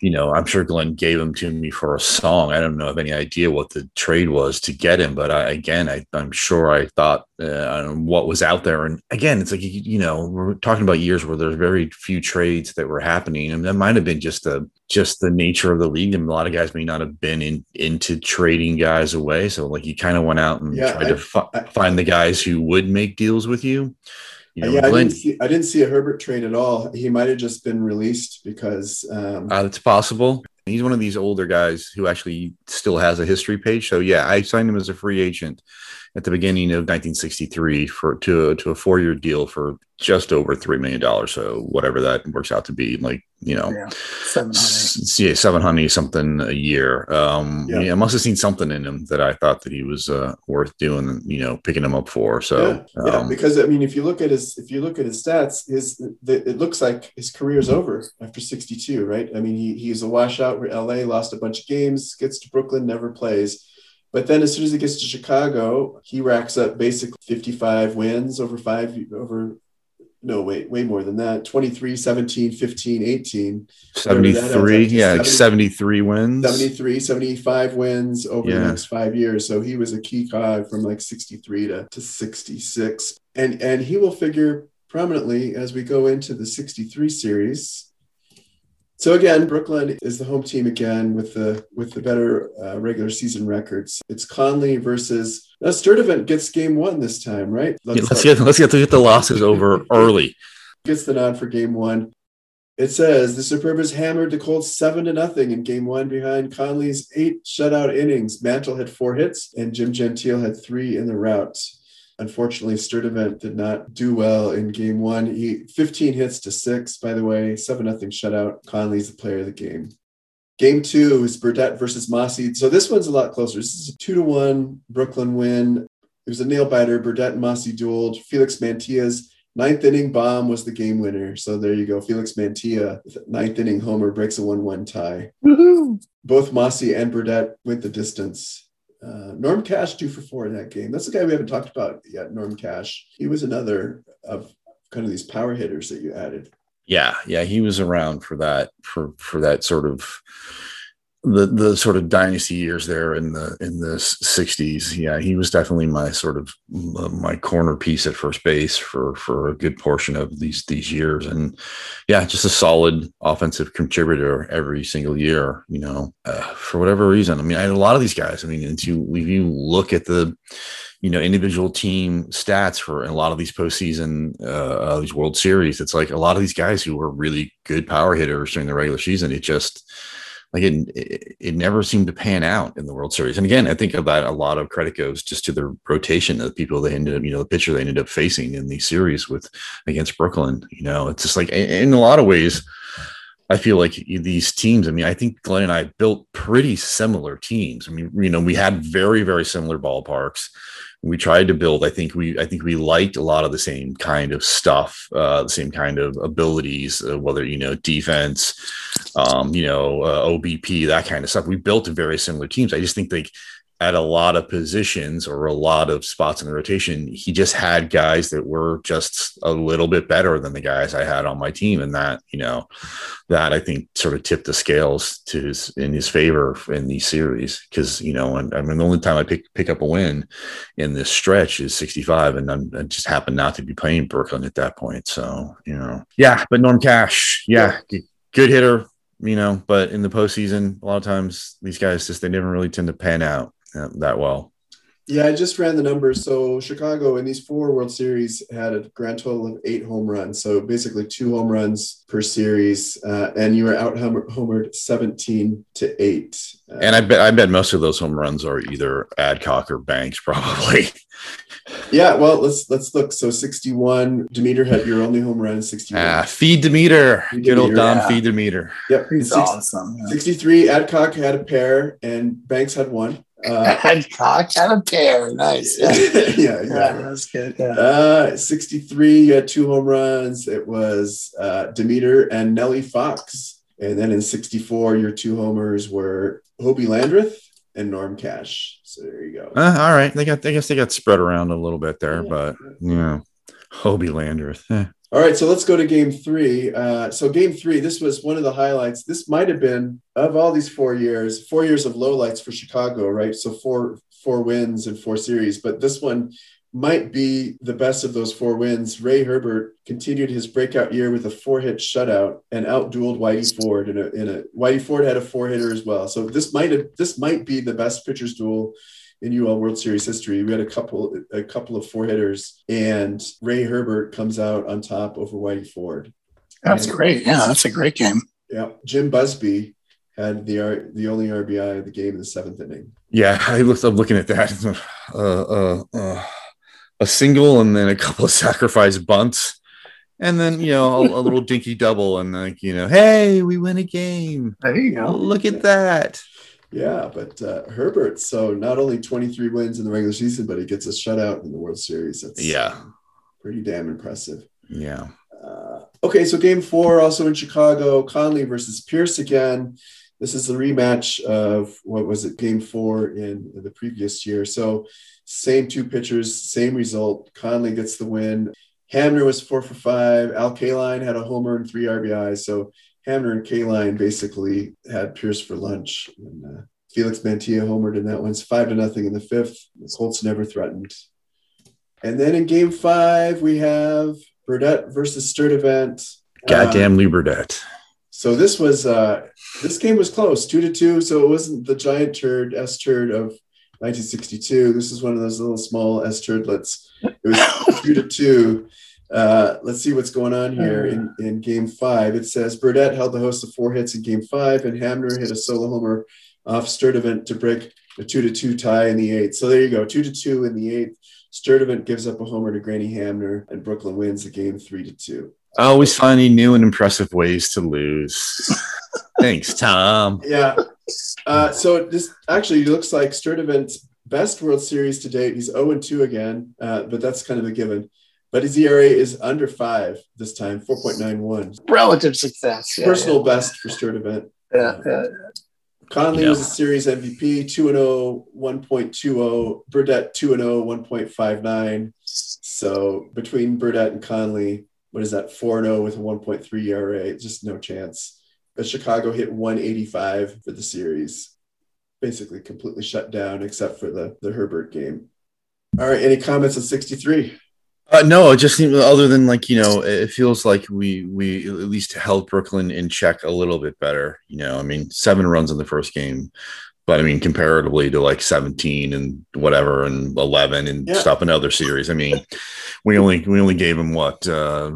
you know, I'm sure Glen gave him to me for a song. I don't know have any idea what the trade was to get him, but I, again, I, I'm sure I thought uh, what was out there. And again, it's like you, know, we're talking about years where there's very few trades that were happening, and that might have been just the just the nature of the league. And a lot of guys may not have been in into trading guys away. So like you kind of went out and Yeah, tried I- to fi- find the guys who would make deals with you. You know, yeah, I didn't, see, I didn't see a Herbert trade at all. He might have just been released because um, Uh, it's possible. He's one of these older guys who actually still has a history page. So yeah, I signed him as a free agent at the beginning of 1963 for to to a four year deal for just over three million dollars. So whatever that works out to be, like you know, Yeah, seven hundred. s- yeah, seven hundred something a year. Um, Yeah. yeah. I must have seen something in him that I thought that he was uh, worth doing, you know, picking him up for. So yeah, yeah, um, because I mean, if you look at his if you look at his stats, his the, it looks like his career's over after 62, right? I mean, he he's a washout where LA lost a bunch of games, gets to Brooklyn, never plays. But then as soon as he gets to Chicago, he racks up basically 55 wins over five over no wait, way more than that. 23, 17, 15, 18. seventy three, Whatever that adds up to yeah, like 70 seventy three wins. 73, 75 wins over the next five years. So he was a key cog from like 63 to, to 66. And and he will figure prominently as we go into the 63 series. So again, Brooklyn is the home team again with the with the better uh, regular season records. It's Conley versus now Sturdivant gets game one this time, right? Yeah, let's get let's get to get the losses over early. gets the nod for game one. It says the Superbas hammered the Colts seven to nothing in game one behind Conley's eight shutout innings. Mantle had four hits and Jim Gentile had three in the rout. Unfortunately, Sturdivant did not do well in game one. He 15 hits to six, by the way, seven nothing shutout. Conley's the player of the game. Game two is Burdette versus Mossi. So this one's a lot closer. This is a two to one Brooklyn win. it was a nail biter. Burdette and Mossi dueled. Felix Mantilla's ninth inning bomb was the game winner. So there you go. Felix Mantia, ninth inning homer breaks a 1 1 tie. Woohoo. Both Mossi and Burdette went the distance. Uh, Norm Cash two for four in that game. That's the guy we haven't talked about yet. Norm Cash. He was another of kind of these power hitters that you added. Yeah, yeah, he was around for that for for that sort of the the sort of dynasty years there in the in the 60s. Yeah, he was definitely my sort of uh, my corner piece at first base for for a good portion of these these years and yeah, just a solid offensive contributor every single year, you know, uh, for whatever reason. I mean, I had a lot of these guys. I mean, if you if you look at the you know individual team stats for a lot of these postseason uh, uh, these World Series. It's like a lot of these guys who were really good power hitters during the regular season. It just like it, it, it never seemed to pan out in the World Series. And again, I think about a lot of credit goes just to the rotation of the people they ended up, you know, the pitcher they ended up facing in these series with against Brooklyn. You know, it's just like in a lot of ways. I feel like these teams, I mean, I think Glen and I built pretty similar teams. I mean, you know, we had very, very similar ballparks we tried to build i think we i think we liked a lot of the same kind of stuff uh the same kind of abilities uh, whether you know defense um you know uh, obp that kind of stuff. We built very similar teams. I just think like at a lot of positions or a lot of spots in the rotation, he just had guys that were just a little bit better than the guys I had on my team. And that, you know, that I think sort of tipped the scales to his in his favor in these series. Cause, you know, and I mean the only time I pick pick up a win in this stretch is 65. And I'm, I just happened not to be playing Brooklyn at that point. So, you know, yeah, but Norm Cash, yeah, good hitter, you know, but in the postseason, a lot of times these guys just they never really tend to pan out that well. Yeah, I just ran the numbers. So Chicago in these four World Series had a grand total of eight home runs. So basically two home runs per series, uh, and you were out homered seventeen to eight. Uh, and I bet I bet most of those home runs are either Adcock or Banks, [laughs] probably. yeah, well, let's let's look. So sixty-one, Demeter had your only home run. Sixty-one. Ah, feed Demeter. Feed Good old Don yeah. feed Demeter. Yep, he's 60, awesome. Yeah. Sixty-three, Adcock had a pair, and Banks had one. Uh, Hancock had a pair. Nice. Yeah, [laughs] yeah, yeah, yeah. That's good. Yeah. Uh, 63, you had two home runs. It was uh, Demeter and Nellie Fox. And then in 64, your two homers were Hobie Landreth and Norm Cash. So there you go. Uh, all right. They got, I guess they got spread around a little bit there, yeah. but yeah. Hobie Landreth. Eh. All right, so let's go to game three. Uh, so game three, this was one of the highlights. This might have been of all these four years, four years of lowlights for Chicago, right? So four four wins and four series, but this one might be the best of those four wins. Ray Herbert continued his breakout year with a four hit shutout and outdueled Whitey Ford in a, in a Whitey Ford had a four hitter as well. So this might have this might be the best pitchers duel in UL World Series history. We had a couple a couple of four hitters, and Ray Herbert comes out on top over Whitey Ford. That's and, great. Yeah, that's a great game. Yeah, Jim Busby had the the only RBI of the game in the seventh inning. Yeah, I looked. I'm looking at that. [laughs] Uh, uh, uh, a single and then a couple of sacrifice bunts. And then you know a, a little [laughs] dinky double, and like you know, hey, we win a game. There you go. Look at that. Yeah, but uh, Herbert, so not only 23 wins in the regular season, but he gets a shutout in the World Series. That's yeah, pretty damn impressive. Yeah. Uh, okay, so game four, also in Chicago, Conley versus Pierce again. This is the rematch of what was it, game four in the previous year. So, same two pitchers, same result. Conley gets the win. Hamner was four for five. Al Kaline had a homer and three RBIs. So, Hamner and Kaline basically had Pierce for lunch. And, uh, Felix Mantilla homered in that one. It's five to nothing in the fifth. The Colts never threatened. And then in game five, we have Burdette versus Sturdivant. Goddamn um, Lee Burdette. So this was uh this game was close, two to two. So it wasn't the giant turd S turd of 1962. This is one of those little small S turdlets. It was two to two. Uh, let's see what's going on here in, in game five. It says Burdette held the host of four hits in game five, and Hamner hit a solo homer off Sturdivant to break a two to two tie in the eighth. So there you go, two to two in the eighth. Sturdivant gives up a homer to Granny Hamner, and Brooklyn wins the game three to two. Always finding new and impressive ways to lose. [laughs] Thanks, Tom. Yeah. Uh, so this actually looks like Sturdivant best World Series to date. He's 0 2 again, uh, but that's kind of a given. But his ERA is under five this time, 4.91. Relative success. Yeah, Personal best for Sturdivant. Yeah, uh, yeah. Conley Yeah. was a series MVP, 2 0, 1.20. Burdette, 2 0, 1.59. So between Burdette and Conley, what is that, 4 0 with a 1.3 ERA? Just no chance. But Chicago hit 185 for the series. Basically completely shut down except for the, the Herbert game. All right. Any comments on 63? Uh, no, it just other than like you know, it feels like we we at least held Brooklyn in check a little bit better. You know, I mean, seven runs in the first game, but I mean, comparatively to like seventeen and whatever and eleven and Yeah. stuff in other series. I mean, we only we only gave him what uh,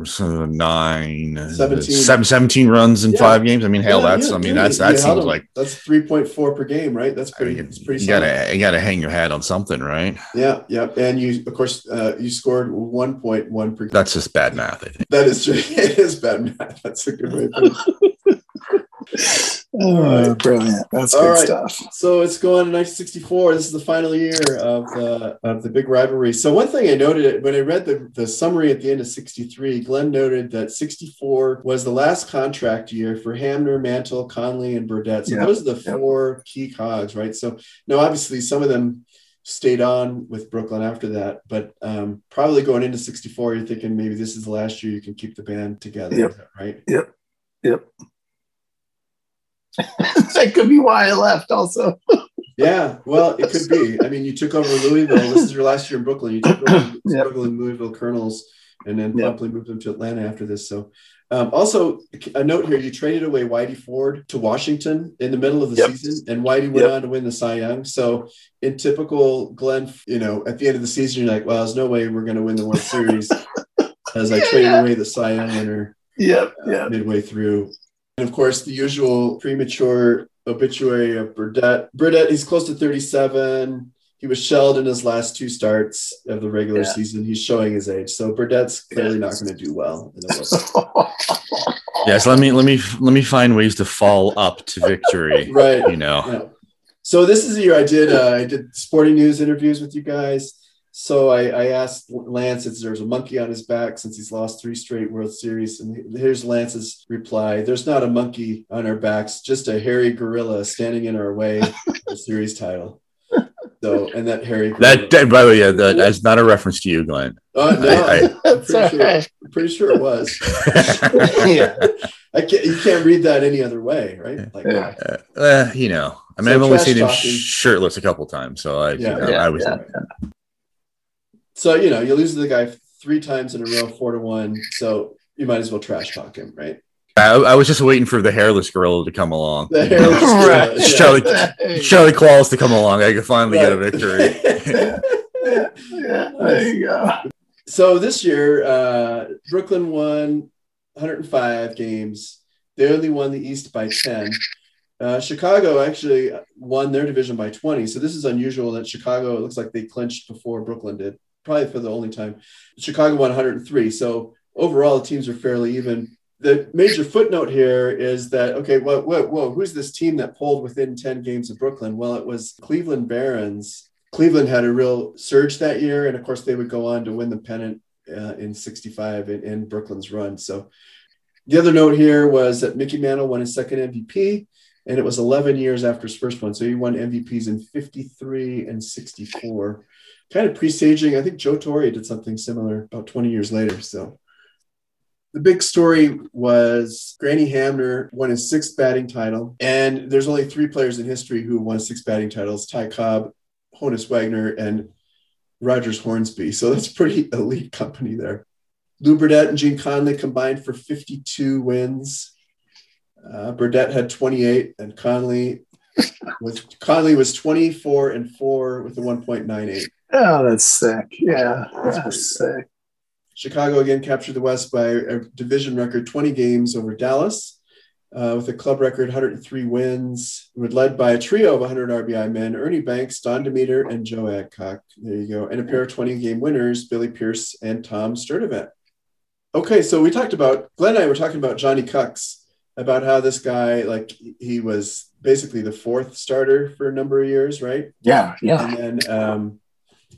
nine, uh, 17. seven- 17 runs in Yeah. five games. I mean, hell, Yeah, that's yeah, I mean, dude, that's that seems him. like. that's 3.4 per game, right? That's I pretty, mean, it's pretty you solid. gotta you gotta hang your hat on something, right? Yeah, yeah. And you, of course, uh, you scored 1.1 per game. That's just bad math, I think. That is true. [laughs] It is bad math. That's a good way of putting it. [laughs] Oh, brilliant. That's All good right. stuff. So it's going to 1964. This is the final year of the of the big rivalry. So one thing I noted when I read the, the summary at the end of 63, Glen noted that 64 was the last contract year for Hamner, Mantle, Conley, and Burdette. So Yeah. those are the Yep. four key cogs, right? So now obviously some of them stayed on with Brooklyn after that, but um, probably going into 64, you're thinking maybe this is the last year you can keep the band together, Yep. right? Yep. Yep. [laughs] that could be why I left also. [laughs] Yeah, well, it could be. I mean, you took over Louisville. This is your last year in Brooklyn. You took over the Yep. struggling Louisville Colonels and then Yep. promptly moved them to Atlanta after this. So, um, also a note here: you traded away Whitey Ford to Washington in the middle of the Yep. season, and Whitey went Yep. on to win the Cy Young. So, in typical Glen, you know, at the end of the season, you're like, "Well, there's no way we're going to win the World [laughs] Series," as I Yeah. traded away the Cy Young winner Yep. uh, Yeah. midway through. And of course, the usual premature obituary of Burdette. Burdette, he's close to 37. He was shelled in his last two starts of the regular Yeah. season. He's showing his age. So Burdette's clearly not going to do well. In the [laughs] Yes, let me let me let me find ways to fall up to victory. Right. You know. Yeah. So this is the year I did uh, I did sporting news interviews with you guys. So I, I asked Lance if there's a monkey on his back since he's lost three straight World Series, and here's Lance's reply: "There's not a monkey on our backs, just a hairy gorilla standing in our way." the series title. So and that hairy gorilla. That, that by the way, yeah, that, that's not a reference to you, Glen. Oh, no, I- I'm That's pretty sure, okay. I'm pretty sure it was. [laughs] Yeah. [laughs] I can't, you can't read that any other way, right? Like, Yeah. uh, you know, I mean, So I've only trash seen him shirtless a couple times, so I, Yeah. you know, Yeah, I was. Yeah. So you know, you lose to the guy three times in a row, four to one. So you might as well trash talk him, right? I, I was just waiting for the hairless gorilla to come along. The hairless [laughs] Right. gorilla, yeah. Charlie, Hey. Charlie Qualls to come along. I could finally get a victory. Yeah, [laughs] yeah, there you go. so this year, uh, Brooklyn won 105 games. They only won the East by 10. Uh, Chicago actually won their division by 20. So this is unusual that Chicago, it looks like they clinched before Brooklyn did, probably for the only time. Chicago won 103. So overall, the teams are fairly even. The major footnote here is that, okay, whoa, whoa, whoa, who's this team that pulled within 10 games of Brooklyn? Well, it was Cleveland Barons. Cleveland had a real surge that year. And of course, they would go on to win the pennant uh, in 65 in, in Brooklyn's run. So the other note here was that Mickey Mantle won his second MVP, and it was 11 years after his first one. So he won MVPs in 53 and 64. Kind of presaging, I think Joe Torre did something similar about 20 years later. So the big story was Granny Hamner won his sixth batting title. And there's only three players in history who won six batting titles Ty Cobb, Honus Wagner, and Rogers Hornsby. So that's pretty [laughs] elite company there. Lou Burdette and Gene Conley combined for 52 wins. Uh, Burdette had 28, and Conley [laughs] was Conley was 24 and four with a 1.98. Oh, that's sick. Yeah, That's that's sick. Chicago again captured the West by a division record 20 games over Dallas. Uh, with a club record 103 wins, led by a trio of 100 RBI men: Ernie Banks, Don Demeter, and Joe Adcock. There you go, and a pair of 20 game winners: Billy Pierce and Tom Sturdivant. Okay, so we talked about Glen and I were talking about Johnny Kucks, about how this guy, like he was basically the fourth starter for a number of years, right? Yeah, yeah. And then, um,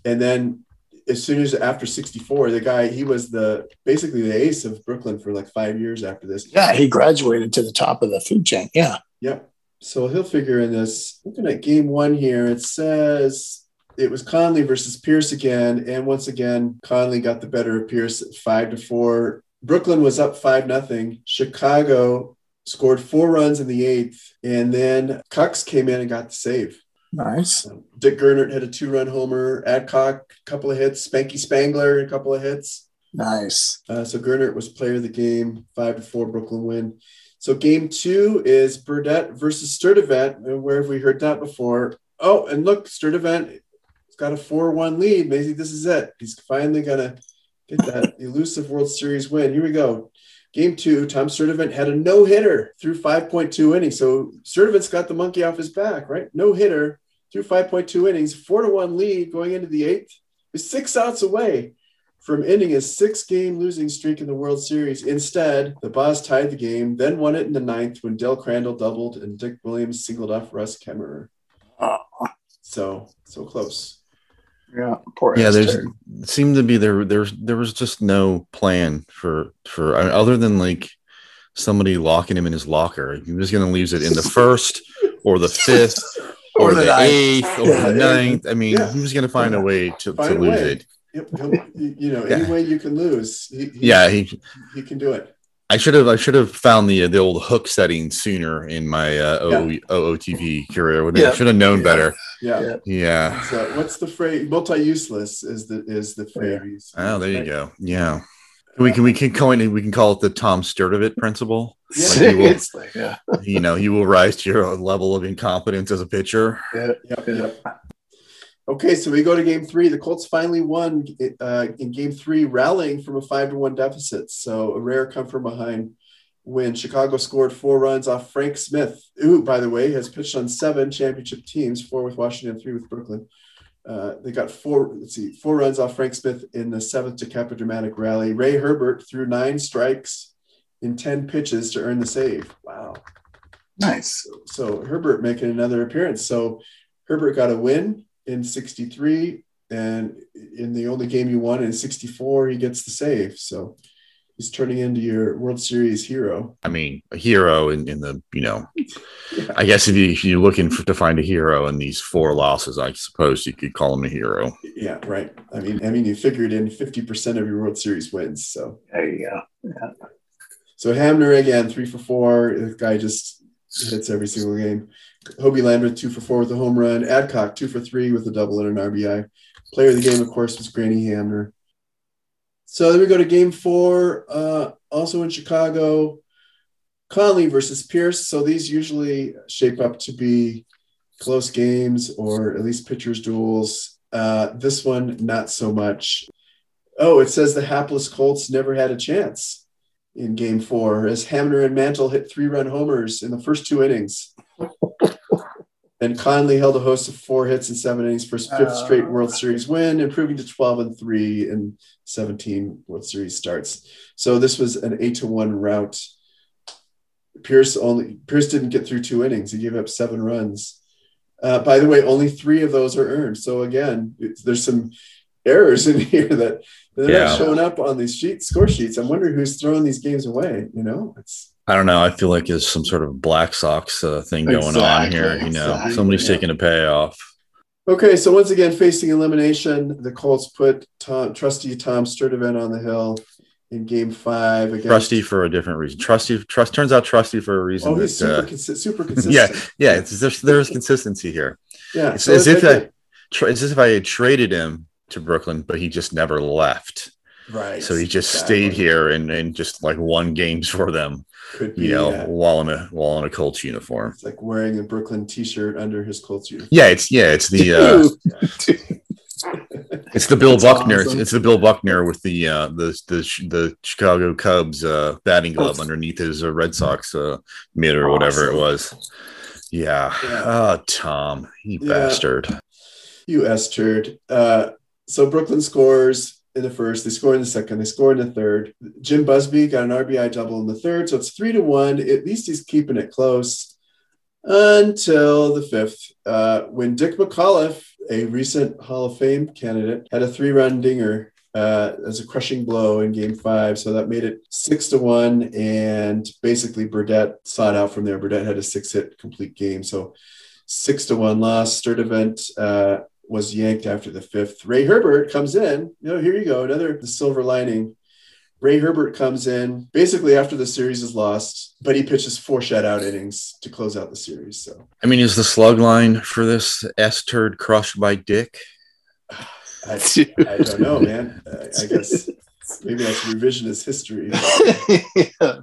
and then as soon as after 64, the guy, he was the basically the ace of Brooklyn for like five years after this. Yeah, he graduated to the top of the food chain. Yeah. Yep. So he'll figure in this. Looking at game one here, it says it was Conley versus Pierce again. And once again, Conley got the better of Pierce at five to four. Brooklyn was up five nothing. Chicago scored four runs in the eighth. And then Cox came in and got the save. Nice. Dick Gernert had a two-run homer. Adcock, a couple of hits. Spanky Spangler, a couple of hits. Nice. Uh, so Gernert was player of the game. Five to four, Brooklyn win. So game two is Burdette versus Sturdivant. Where have we heard that before? Oh, and look, Sturdivant has got a four-one lead. Maybe this is it. He's finally gonna get that [laughs] elusive World Series win. Here we go. Game two, Tom Sturdivant had a no hitter through 5.2 innings. So Sturdivant's got the monkey off his back, right? No hitter through 5.2 innings, four to one lead going into the eighth. Is six outs away from ending a six game losing streak in the World Series. Instead, the Boss tied the game, then won it in the ninth when Del Crandall doubled and Dick Williams singled off Russ Kemmerer. Oh, So, so close. yeah. Poor yeah there's Esther. seemed to be there there's there was just no plan for for I mean, other than like somebody locking him in his locker he was going to leave it in the first or the fifth or, Or the the, eighth or Yeah, the ninth i mean Yeah. was going to find a way to, Find to a lose way. it Yep. you know, Yeah. any way you can lose, he, he- yeah he he can do it. i should have i should have found the the old hook setting sooner in my uh Yeah. OOTP career Yeah. i should have known Yeah. better Yeah. Yeah. yeah So what's the phrase? Multi-useless is the is the phrase. oh there you go yeah we can we can coin it we can call it the tom sturdivant principle Yeah. Like will, yeah. [laughs] you know you will rise to your level of incompetence as a pitcher Yeah. Yep, yep. Okay, so we go to game three. The Colts finally won uh, in game three, rallying from a five to one deficit. So a rare come from behind when Chicago scored four runs off Frank Smith, who, by the way, has pitched on seven championship teams, four with Washington, three with Brooklyn. Uh, they got four, let's see, four runs off Frank Smith in the seventh to cap a dramatic rally. Ray Herbert threw nine strikes in 10 pitches to earn the save. Wow. Nice. So Herbert making another appearance. So Herbert got a win in 63, and in the only game he won in 64, he gets the save. So he's turning into your World Series hero. I mean, a hero in, in the, you know, I guess if, you, if you're looking for, to find a hero in these four losses, I suppose you could call him a hero. Yeah, right. I mean, I mean, you figured in 50% of your World Series wins. So There you go. so Hamner again, three for four. The guy just hits every single game. Hobie Landreth, two for four with a home run. Adcock, two for three with a double and an RBI. Player of the game, of course, was Granny Hamner. So then we go to game four, uh, also in Chicago. Conley versus Pierce. So these usually shape up to be close games or at least pitchers' duels. Uh, this one, not so much. Oh, it says the hapless Colts never had a chance in game four as Hamner and Mantle hit three run homers in the first two innings. [laughs] and Conley held a host of four hits in seven innings for his fifth straight World Series win, improving to 12 and three in 17 World Series starts. So this was an eight to one route. Pierce only Pierce didn't get through two innings. He gave up seven runs. Uh, by the way, only three of those are earned. So again, it's, there's some errors in [laughs] here that they're Yeah. not showing up on these sheet score sheets. I'm wondering who's throwing these games away. You know, it's I don't know. I feel like there's some sort of Black Sox uh, thing going on here. You know, exactly, somebody's yeah. taking a payoff. okay. So once again, facing elimination, the Colts put Tom, trusty Tom Sturdivant on the hill in Game Five against. Trusty for a different reason. Trusty, trust turns out trusty for a reason. Oh, he's that, super, uh, consi- super [laughs] consistent. yeah, yeah. It's, there's, there's consistency here. yeah. It's So as if I, tra- it's as if I had traded him to Brooklyn, but he just never left. Right. So he just Exactly. stayed here and, and just like won games for them, Could be. you know, yeah. while in a while in a Colts uniform. It's like wearing a Brooklyn T-shirt under his Colts uniform. Yeah, it's yeah, it's the uh, [laughs] it's the Bill That's Buckner. awesome. It's the Bill Buckner with the uh, the the the Chicago Cubs uh, batting glove Oh. underneath his uh, Red Sox uh, mitt or whatever it was. Yeah. Yeah. Oh, Tom, you Yeah. bastard. You S turd. Uh, so Brooklyn scores in the first. They score in the second. They score in the third. Jim Busby got an RBI double in the third. So it's three to one. At least he's keeping it close. until the fifth, uh, when Dick McAuliffe, a recent Hall of Fame candidate, had a three-run dinger uh, as a crushing blow in Game Five. So that made it six to one, and basically Burdette saw it out from there. Burdette had a six-hit complete game, so six to one loss. Sturdivant uh, was yanked after the fifth. Ray Herbert comes in. You know, here you go, another the silver lining. Ray Herbert comes in basically after the series is lost, but he pitches four shutout innings to close out the series. So I mean, is the slug line for this S turd crushed by Dick? [sighs] I, I don't know, man. Uh, I guess maybe that's revisionist history. [laughs] yeah.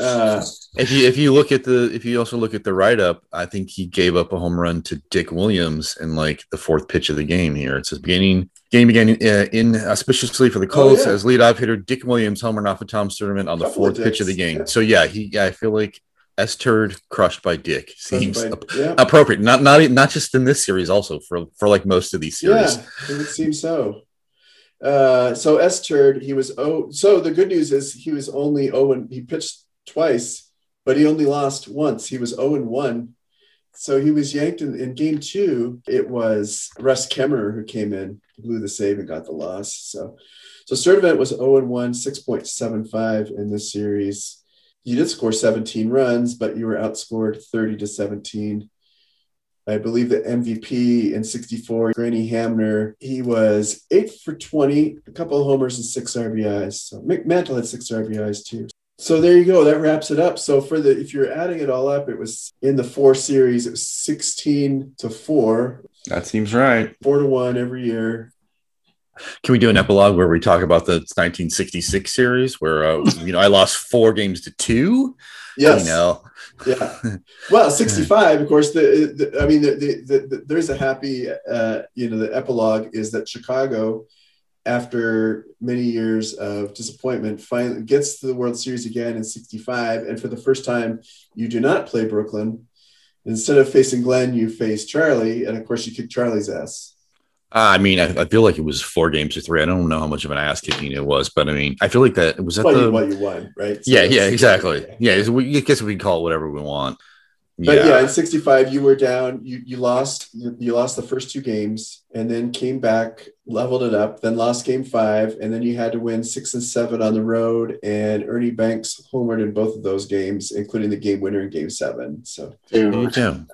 Uh, If you if you look at the if you also look at the write up, I think he gave up a home run to Dick Williams in like the fourth pitch of the game. Here it says beginning game began uh, inauspiciously for the Colts Oh, yeah. as leadoff hitter Dick Williams homered off of Tom Sturman on the Couple of fourth pitch of the game. yeah. So yeah, he yeah, I feel like S turd crushed by Dick seems by- ap- yeah, appropriate. Not not not just in this series, also for for like most of these series. yeah, it would seem so. Uh, so S turd, he was oh. So the good news is he was only oh and he pitched twice, but he only lost once. He was oh and one. So he was yanked in, in game two. It was Russ Kemmerer who came in, blew the save and got the loss. So, so Sturdivant was 0 and 1, 6.75 in this series. You did score 17 runs, but you were outscored 30 to 17. I believe the MVP in 64, Granny Hamner, he was eight for 20, a couple of homers and six RBIs. So McMantle had six RBIs too. So there you go. That wraps it up. So for the if you're adding it all up, it was in the four series, it was 16 to four, That seems right. four to one every year. Can we do an epilogue where we talk about the 1966 series where uh, you know I lost four games to two? Yes. You know, Yeah. [laughs] Well, 65, of course, the, the I mean, the, the, the, the- there's a happy, uh, you know, the epilogue is that Chicago, after many years of disappointment, finally gets to the World Series again in 65. And for the first time, you do not play Brooklyn. Instead of facing Glen, you face Charlie. And of course, you kick Charlie's ass. I mean, I, I feel like it was four games to three. I don't know how much of an ass kicking it was, but I mean, I feel like that was that Well, the you, well, you won, right? So yeah, yeah, exactly. Yeah, it's- we, I guess we can call it whatever we want. But yeah. Yeah, in 65, you were down. You you lost. You, you lost the first two games, and then came back, leveled it up. Then lost game five, and then you had to win six and seven on the road. And Ernie Banks homered in both of those games, including the game winner in game seven. So you Dude. too.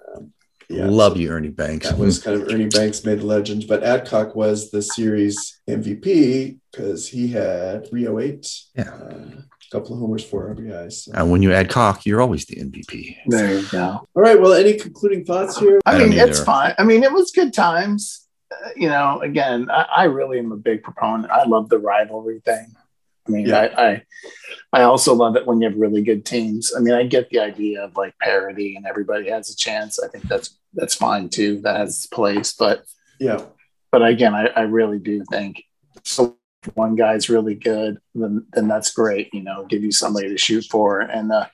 Yeah, Love so you, Ernie Banks. That was kind of Ernie Banks made a legend, but Adcock was the series MVP because he had 308, Yeah. uh, a couple of homers, four RBIs. So. and when you add cock, you're always the MVP. There you go. All right. Well, any concluding thoughts here? I I mean, it's fine. I mean, it was good times. Uh, you know, again, I, I really am a big proponent. I love the rivalry thing. I mean, Yeah. I, I I also love it when you have really good teams. I mean, I get the idea of like parity and everybody has a chance. I think that's that's fine too. That has its place. But Yeah. but again, I, I really do think so. if One guy's really good, then then that's great. You know, give you somebody to shoot for, and uh,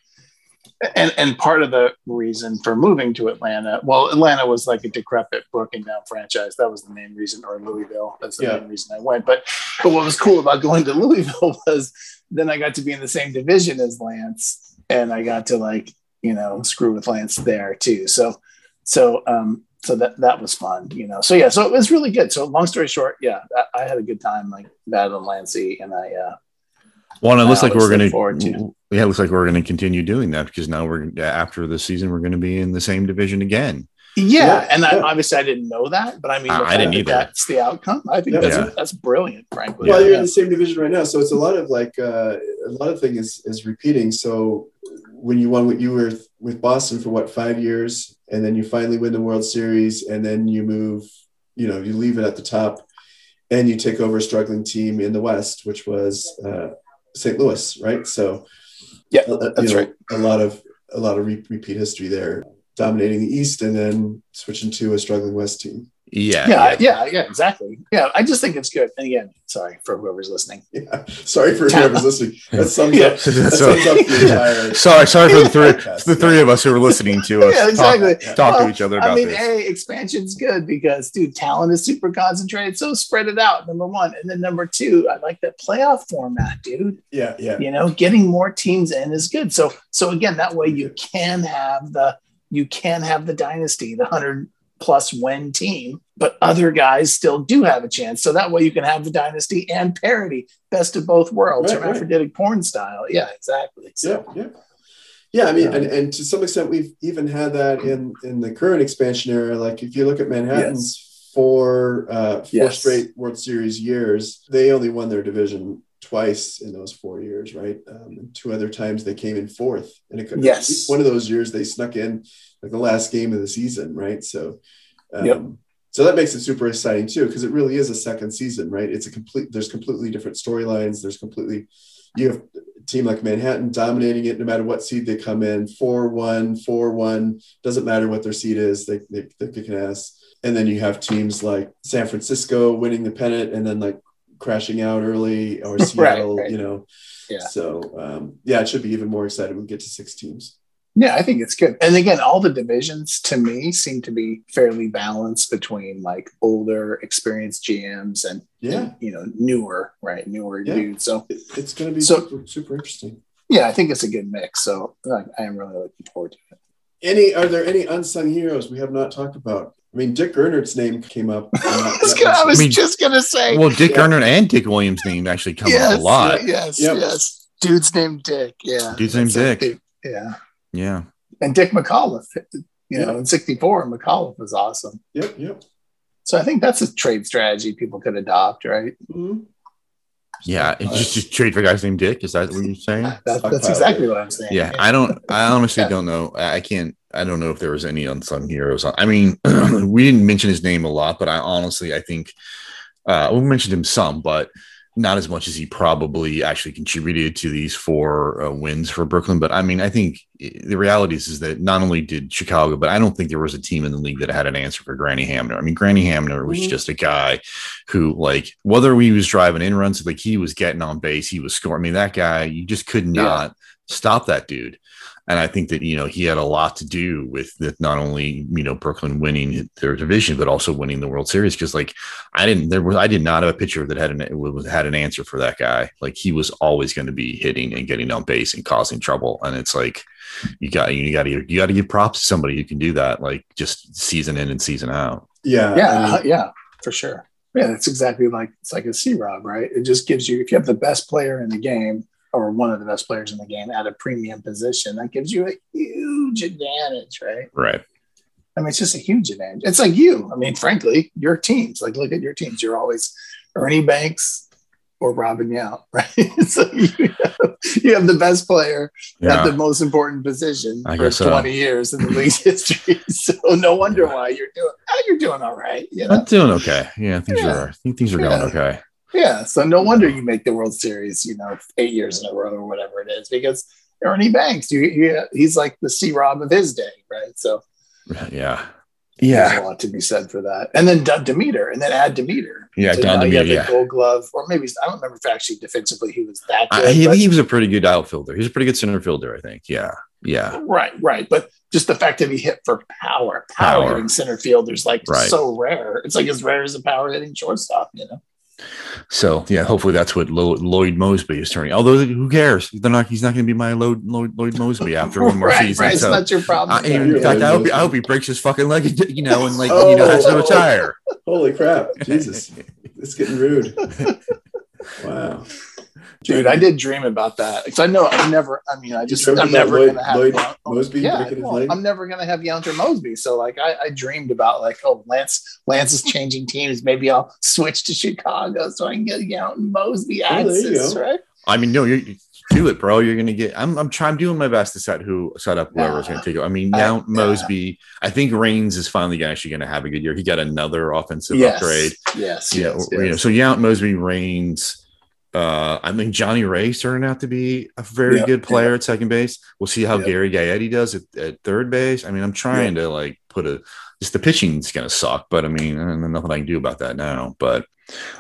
and and part of the reason for moving to Atlanta, well, Atlanta was like a decrepit, broken down franchise. That was the main reason, or Louisville. That's the Yeah. main reason I went. But but what was cool about going to [laughs] Louisville was then I got to be in the same division as Lance, and I got to like you know screw with Lance there too. So so um so that that was fun, you know. So yeah, so it was really good. So long story short, yeah, I, I had a good time like battling Lancey, and I uh Well, it looks like we're look going forward to. To. Yeah, it looks like we're going to continue doing that because now we're after the season we're going to be in the same division again. yeah, Yeah, and I, obviously I didn't know that, but I mean, Uh, I didn't either. That's the outcome. I think Yeah. that's Yeah. that's brilliant, frankly. Well, you're in the same division right now, so it's a lot of like uh, a lot of thing is is repeating. So when you won, what you were with Boston for what five years, and then you finally win the World Series, and then you move, you know, you leave it at the top, and you take over a struggling team in the West, which was uh, St. Louis, right? So Yeah, uh, that's know, right. A lot of a lot of re- repeat history there, dominating the East, and then switching to a struggling West team. Yeah, yeah, yeah, yeah, exactly. Yeah, I just think it's good. And again, sorry for whoever's listening. [laughs] Yeah. Sorry for whoever's listening. That sums Yeah. up. That So- sums up the entire. sorry, sorry for the three, [laughs] Podcast, the three of us who are listening to us. [laughs] Yeah, talk- exactly. Talk, Well, to each other about I mean, this. hey, expansion's good because, dude, talent is super concentrated. So spread it out, number one. And then number two, I like that playoff format, dude. Yeah, yeah, You know, getting more teams in is good. So, so again, that way you can have the you can have the dynasty, the 100 plus win team, but other guys still do have a chance. So that way you can have the dynasty and parity, best of both worlds, Right, right. hermaphroditic porn style. Yeah, exactly. So, Yeah, yeah. Yeah, I mean, and, and to some extent, we've even had that in in the current expansion era. Like, if you look at Manhattan's four uh, four Yes. straight World Series years, they only won their division twice in those four years, right? Um, two other times they came in fourth, and it could, Yes. one of those years they snuck in like the last game of the season, right? So, um, Yep. so that makes it super exciting too, because it really is a second season, right? It's a complete. There's completely different storylines. There's completely you have a team like Manhattan dominating it no matter what seed they come in 4 1, 4 1, doesn't matter what their seed is, they, they, they're kicking ass. And then you have teams like San Francisco winning the pennant and then like crashing out early or [laughs] Seattle, right. you know. Yeah. So, um, yeah, it should be even more exciting when we get to six teams. Yeah, I think it's good. And again, all the divisions to me seem to be fairly balanced between like older, experienced GMs and, Yeah. and, you know, newer, right? Newer Yeah. dudes. So, it's going to be So- super, super interesting. yeah, I think it's a good mix. So, like, I am really looking forward to it. Any are there any unsung heroes we have not talked about? I mean, Dick Gernert's name came up. [laughs] I was, gonna, I was I mean- just gonna say, Well, Dick Yeah. Gernert and Dick Williams' name actually come yes, up a lot. Yes, Yep. yes. Dude's named Dick. Yeah. Dude's named That's it. Dick. Yeah. Yeah. And Dick McAuliffe, you know, Yeah. in 64, McAuliffe was awesome. Yep, yep. So I think that's a trade strategy people could adopt, right? Mhm. Yeah. It's just, just trade for guys named Dick. Is that what you're saying? That, that's exactly what I'm saying. Yeah, I don't. I honestly Yeah. don't know. I I can't. I don't know if there was any unsung heroes. I mean, [clears throat] we didn't mention his name a lot, but I honestly, I think uh, we mentioned him some, but not as much as he probably actually contributed to these four uh, wins for Brooklyn. But I mean, I think the reality is, is that not only did Chicago, but I don't think there was a team in the league that had an answer for Granny Hamner. I mean, Granny Hamner was Mhm. just a guy who, like, whether he was driving in runs, like he was getting on base, he was scoring. I mean, that guy, you just could Yeah. not stop that dude. And I think that you know he had a lot to do with with not only you know Brooklyn winning their division, but also winning the World Series. Because like I didn't, there was I did not have a pitcher that had an was- had an answer for that guy. Like he was always going to be hitting and getting on base and causing trouble. And it's like you got you got to you got to give props to somebody who can do that, like just season in and season out. Yeah. I Yeah, mean, uh, yeah, for sure. Yeah, it's exactly like it's like a C Rob, right? It just gives you if you have the best player in the game or one of the best players in the game at a premium position, that gives you a huge advantage, right? Right. I mean, it's just a huge advantage. It's like you. I mean, frankly, your teams. Like, look at your teams. You're always Ernie Banks or Robin Yount, [laughs] right? so you have, you have the best player at the most important position I for guess so. 20 years in the league's [laughs] history. So no wonder why you're doing. Oh, you're doing all right. You know? I'm doing okay. Yeah, things Yeah. are I think things are going okay. Yeah. So no wonder you make the World Series. You know, eight years in a row or whatever it is, because Ernie Banks, you, you he's like the C Rob of his day, right? So Yeah. Yeah, There's a lot to be said for that. And then D- Demeter, and then add Demeter. Yeah, So Don now you have Demeter, yeah. Gold Glove, or maybe I don't remember if actually defensively he was that good. I, he, but- he was a pretty good outfielder. He's a pretty good center fielder, I think. Yeah. Yeah. right, right. But just the fact that he hit for power, power, Power. hitting center field is like Right. so rare. It's like as rare as a power hitting shortstop, you know. So yeah, hopefully that's what Lo- Lloyd Moseby is turning. Although who cares? They're not. He's not going to be my Lloyd, Lloyd, Lloyd Moseby after one more [laughs] right, season. right. It's So, not your problem. I, in fact, I hope, he, I hope he breaks his fucking leg, [laughs] you know, and like you know has to Oh. retire. Holy crap. Jesus. [laughs] It's getting rude. Wow. Dude, I did dream about that because I know I'm never. I mean, I just I'm never Lloyd- gonna have Lloyd Moseby Yeah, breaking his well. I'm never gonna have Younter Moseby. So like, I, I dreamed about like, oh, Lance Lance is changing teams. Maybe I'll switch to Chicago so I can get Yount and Moseby Oh, there you access, go. right? I mean, no, you you do it, bro. You're going to get. I'm. I'm trying. I'm doing my best to set who set up whoever's going to take it. I mean, Uh, now yeah. Moseby. I think Raines is finally actually going to have a good year. He got another offensive Yes, upgrade. yes, Yeah, yes, you know, yes. so Yount, Moseby, Raines. Uh, I mean, Johnny Ray turning out to be a very good player at second base. We'll see how. Gary Gaetti does at, at third base. I mean, I'm trying to like put a just the pitching's gonna suck, but I mean, nothing I can do about that now. But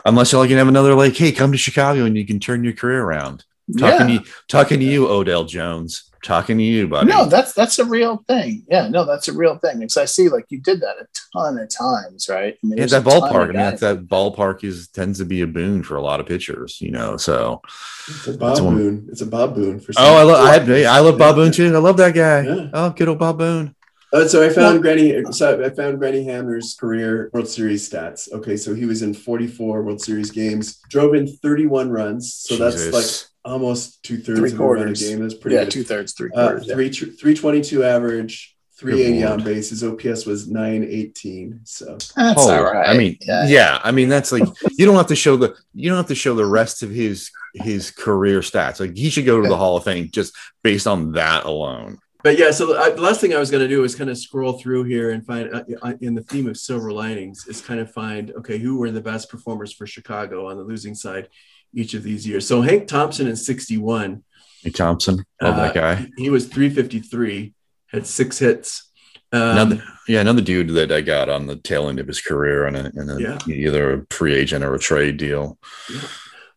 unless y'all can have another like, hey, come to Chicago and you can turn your career around. Talking Yeah. to you, talking to you, Odell Jones. Talking to you, buddy. No, that's that's a real thing. Yeah, no, that's a real thing. Because I see like you did that a ton of times, right? I mean, Yeah, that a ton of ballpark. I mean, guys- that, that ballpark is tends to be a boon for a lot of pitchers, you know. So, It's a Bob It's one- Boone. It's a Bob Boone for oh, I love, I, I love Bob Yeah. Boone too. I love that guy. Yeah. Oh, good old Bob Boone. Oh, so I found Granny. So I found Granny Hamner's career World Series stats. Okay, so he was in 44 World Series games, drove in 31 runs. So that's like almost two thirds Three of a run a game. That's pretty Yeah, good. two thirds, three Uh, quarters. yeah. three three twenty two average, three eighty Good on base. His OPS was nine eighteen. So That's Oh, all right. I mean, yeah. I mean, that's like you don't have to show the you don't have to show the rest of his his career stats. Like he should go to the Hall of Fame just based on that alone. But yeah, so I, the last thing I was going to do is kind of scroll through here and find, uh, uh, in the theme of silver linings, is kind of find, okay, who were the best performers for Chicago on the losing side each of these years. So Hank Thompson in 61, Hank Thompson, love uh, that guy. he was 353, had six hits. Um, Another, yeah, another dude that I got on the tail end of his career on a, in a Yeah. either a free agent or a trade deal.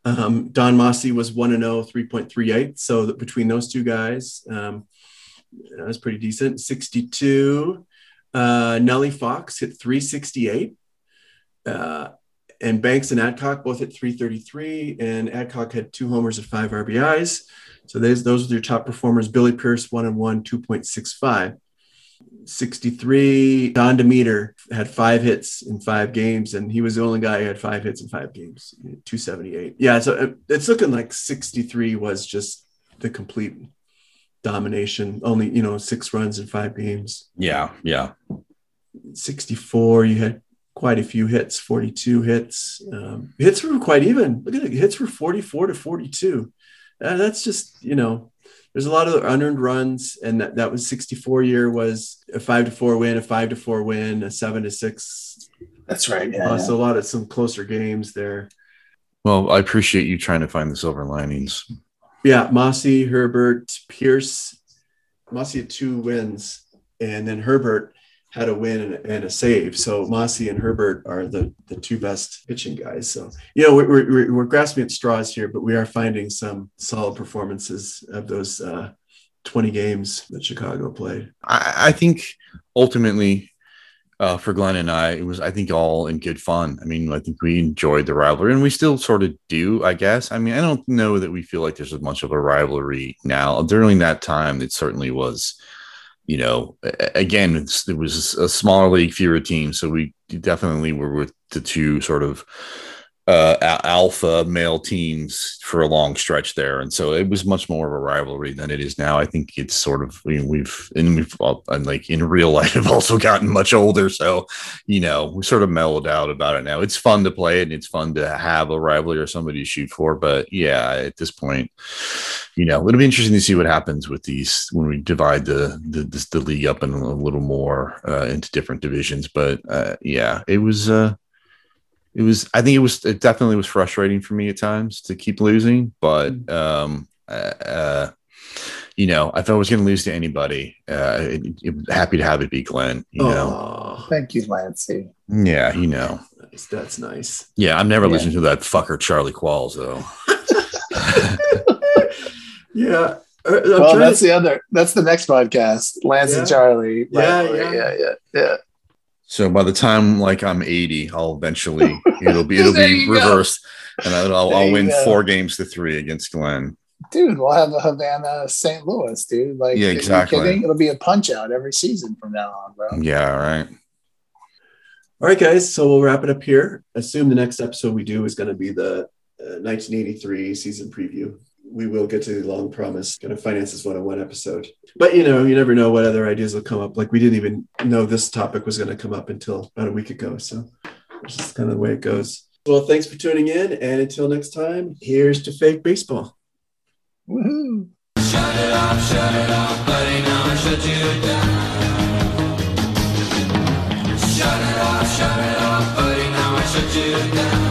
um, Don Mossi was 1 and 0, 3.38. So that between those two guys, um, that was pretty decent. 62. Uh, Nellie Fox hit 368. Uh, and Banks and Adcock both hit 333. And Adcock had two homers and five RBIs. So those, those are your top performers. Billy Pierce, 1 and 1, 2.65. 63. Don Demeter had five hits in five games, and he was the only guy who had five hits in five games. 278. Yeah, so it- it's looking like 63 was just the complete domination. Only, you know, six runs in five games. Yeah, yeah. 64, you had quite a few hits, 42 hits. Um, hits were quite even. Look at it. Hits were 44 to 42. Uh, that's just, you know, there's a lot of unearned runs, and that, that was 64 year was a five to four win, a five to four win, a seven to six. That's right. Yeah, Uh, yeah. so a lot of some closer games there. Well, I appreciate you trying to find the silver linings. Yeah, Mossi, Herbert, Pierce. Mossi had two wins, and then Herbert had a win and, a save. So Mossi and Herbert are the, the two best pitching guys. So, you know, we're, we're, we're grasping at straws here, but we are finding some solid performances of those uh, 20 games that Chicago played. I, I think ultimately uh, for Glen and I, it was I think all in good fun. I mean, I think we enjoyed the rivalry, and we still sort of do. I guess. I mean, I don't know that we feel like there's as much of a rivalry now. During that time, it certainly was. You know, again, it was a smaller league, fewer teams, so we definitely were with the two sort of uh, alpha male teams for a long stretch there, and so it was much more of a rivalry than it is now. I think it's sort of we've and we've all- and like in real [laughs] life have also gotten much older, so you know we sort of mellowed out about it now. It's fun to play it, and it's fun to have a rivalry or somebody to shoot for, but yeah, at this point, you know, it'll be interesting to see what happens with these when we divide the the, the, the league up in a little more uh, into different divisions. But uh, yeah, it was. Uh, it was i think it was it definitely was frustrating for me at times to keep losing but um uh, uh you know if i was going to lose to anybody uh it, it- happy to have it be glen you know Oh, Thank you, Lancey. yeah you know nice. That's nice. yeah i'm never Yeah. listening to that fucker charlie qualls though [laughs] [laughs] Yeah. Uh, I'm well, that's to- the other. That's the next podcast. Lance Yeah. and Charlie. Yeah, yeah. yeah, yeah, yeah. So by the time like i'm 80 i'll eventually [laughs] it'll be it'll be you go. reversed and i'll, I'll, There I'll you win go. four games to three against glen Dude, we'll have a Havana St. Louis, dude. Like, Yeah, are you exactly. It'll be a punch out every season from now on, bro. yeah right All right, guys. So we'll wrap it up here. Assume the next episode we do is going to be the uh, 1983 season preview. We will get to the long promise kind of finances 101 episode. But you know, you never know what other ideas will come up. Like we didn't even know this topic was going to come up until about a week ago. So it's just kind of the way it goes. Well, thanks for tuning in. And until next time, here's to fake baseball. Woohoo. Shut it off, shut it off, buddy, now I shut you down. Shut it off, shut it off, buddy, now I shut you down.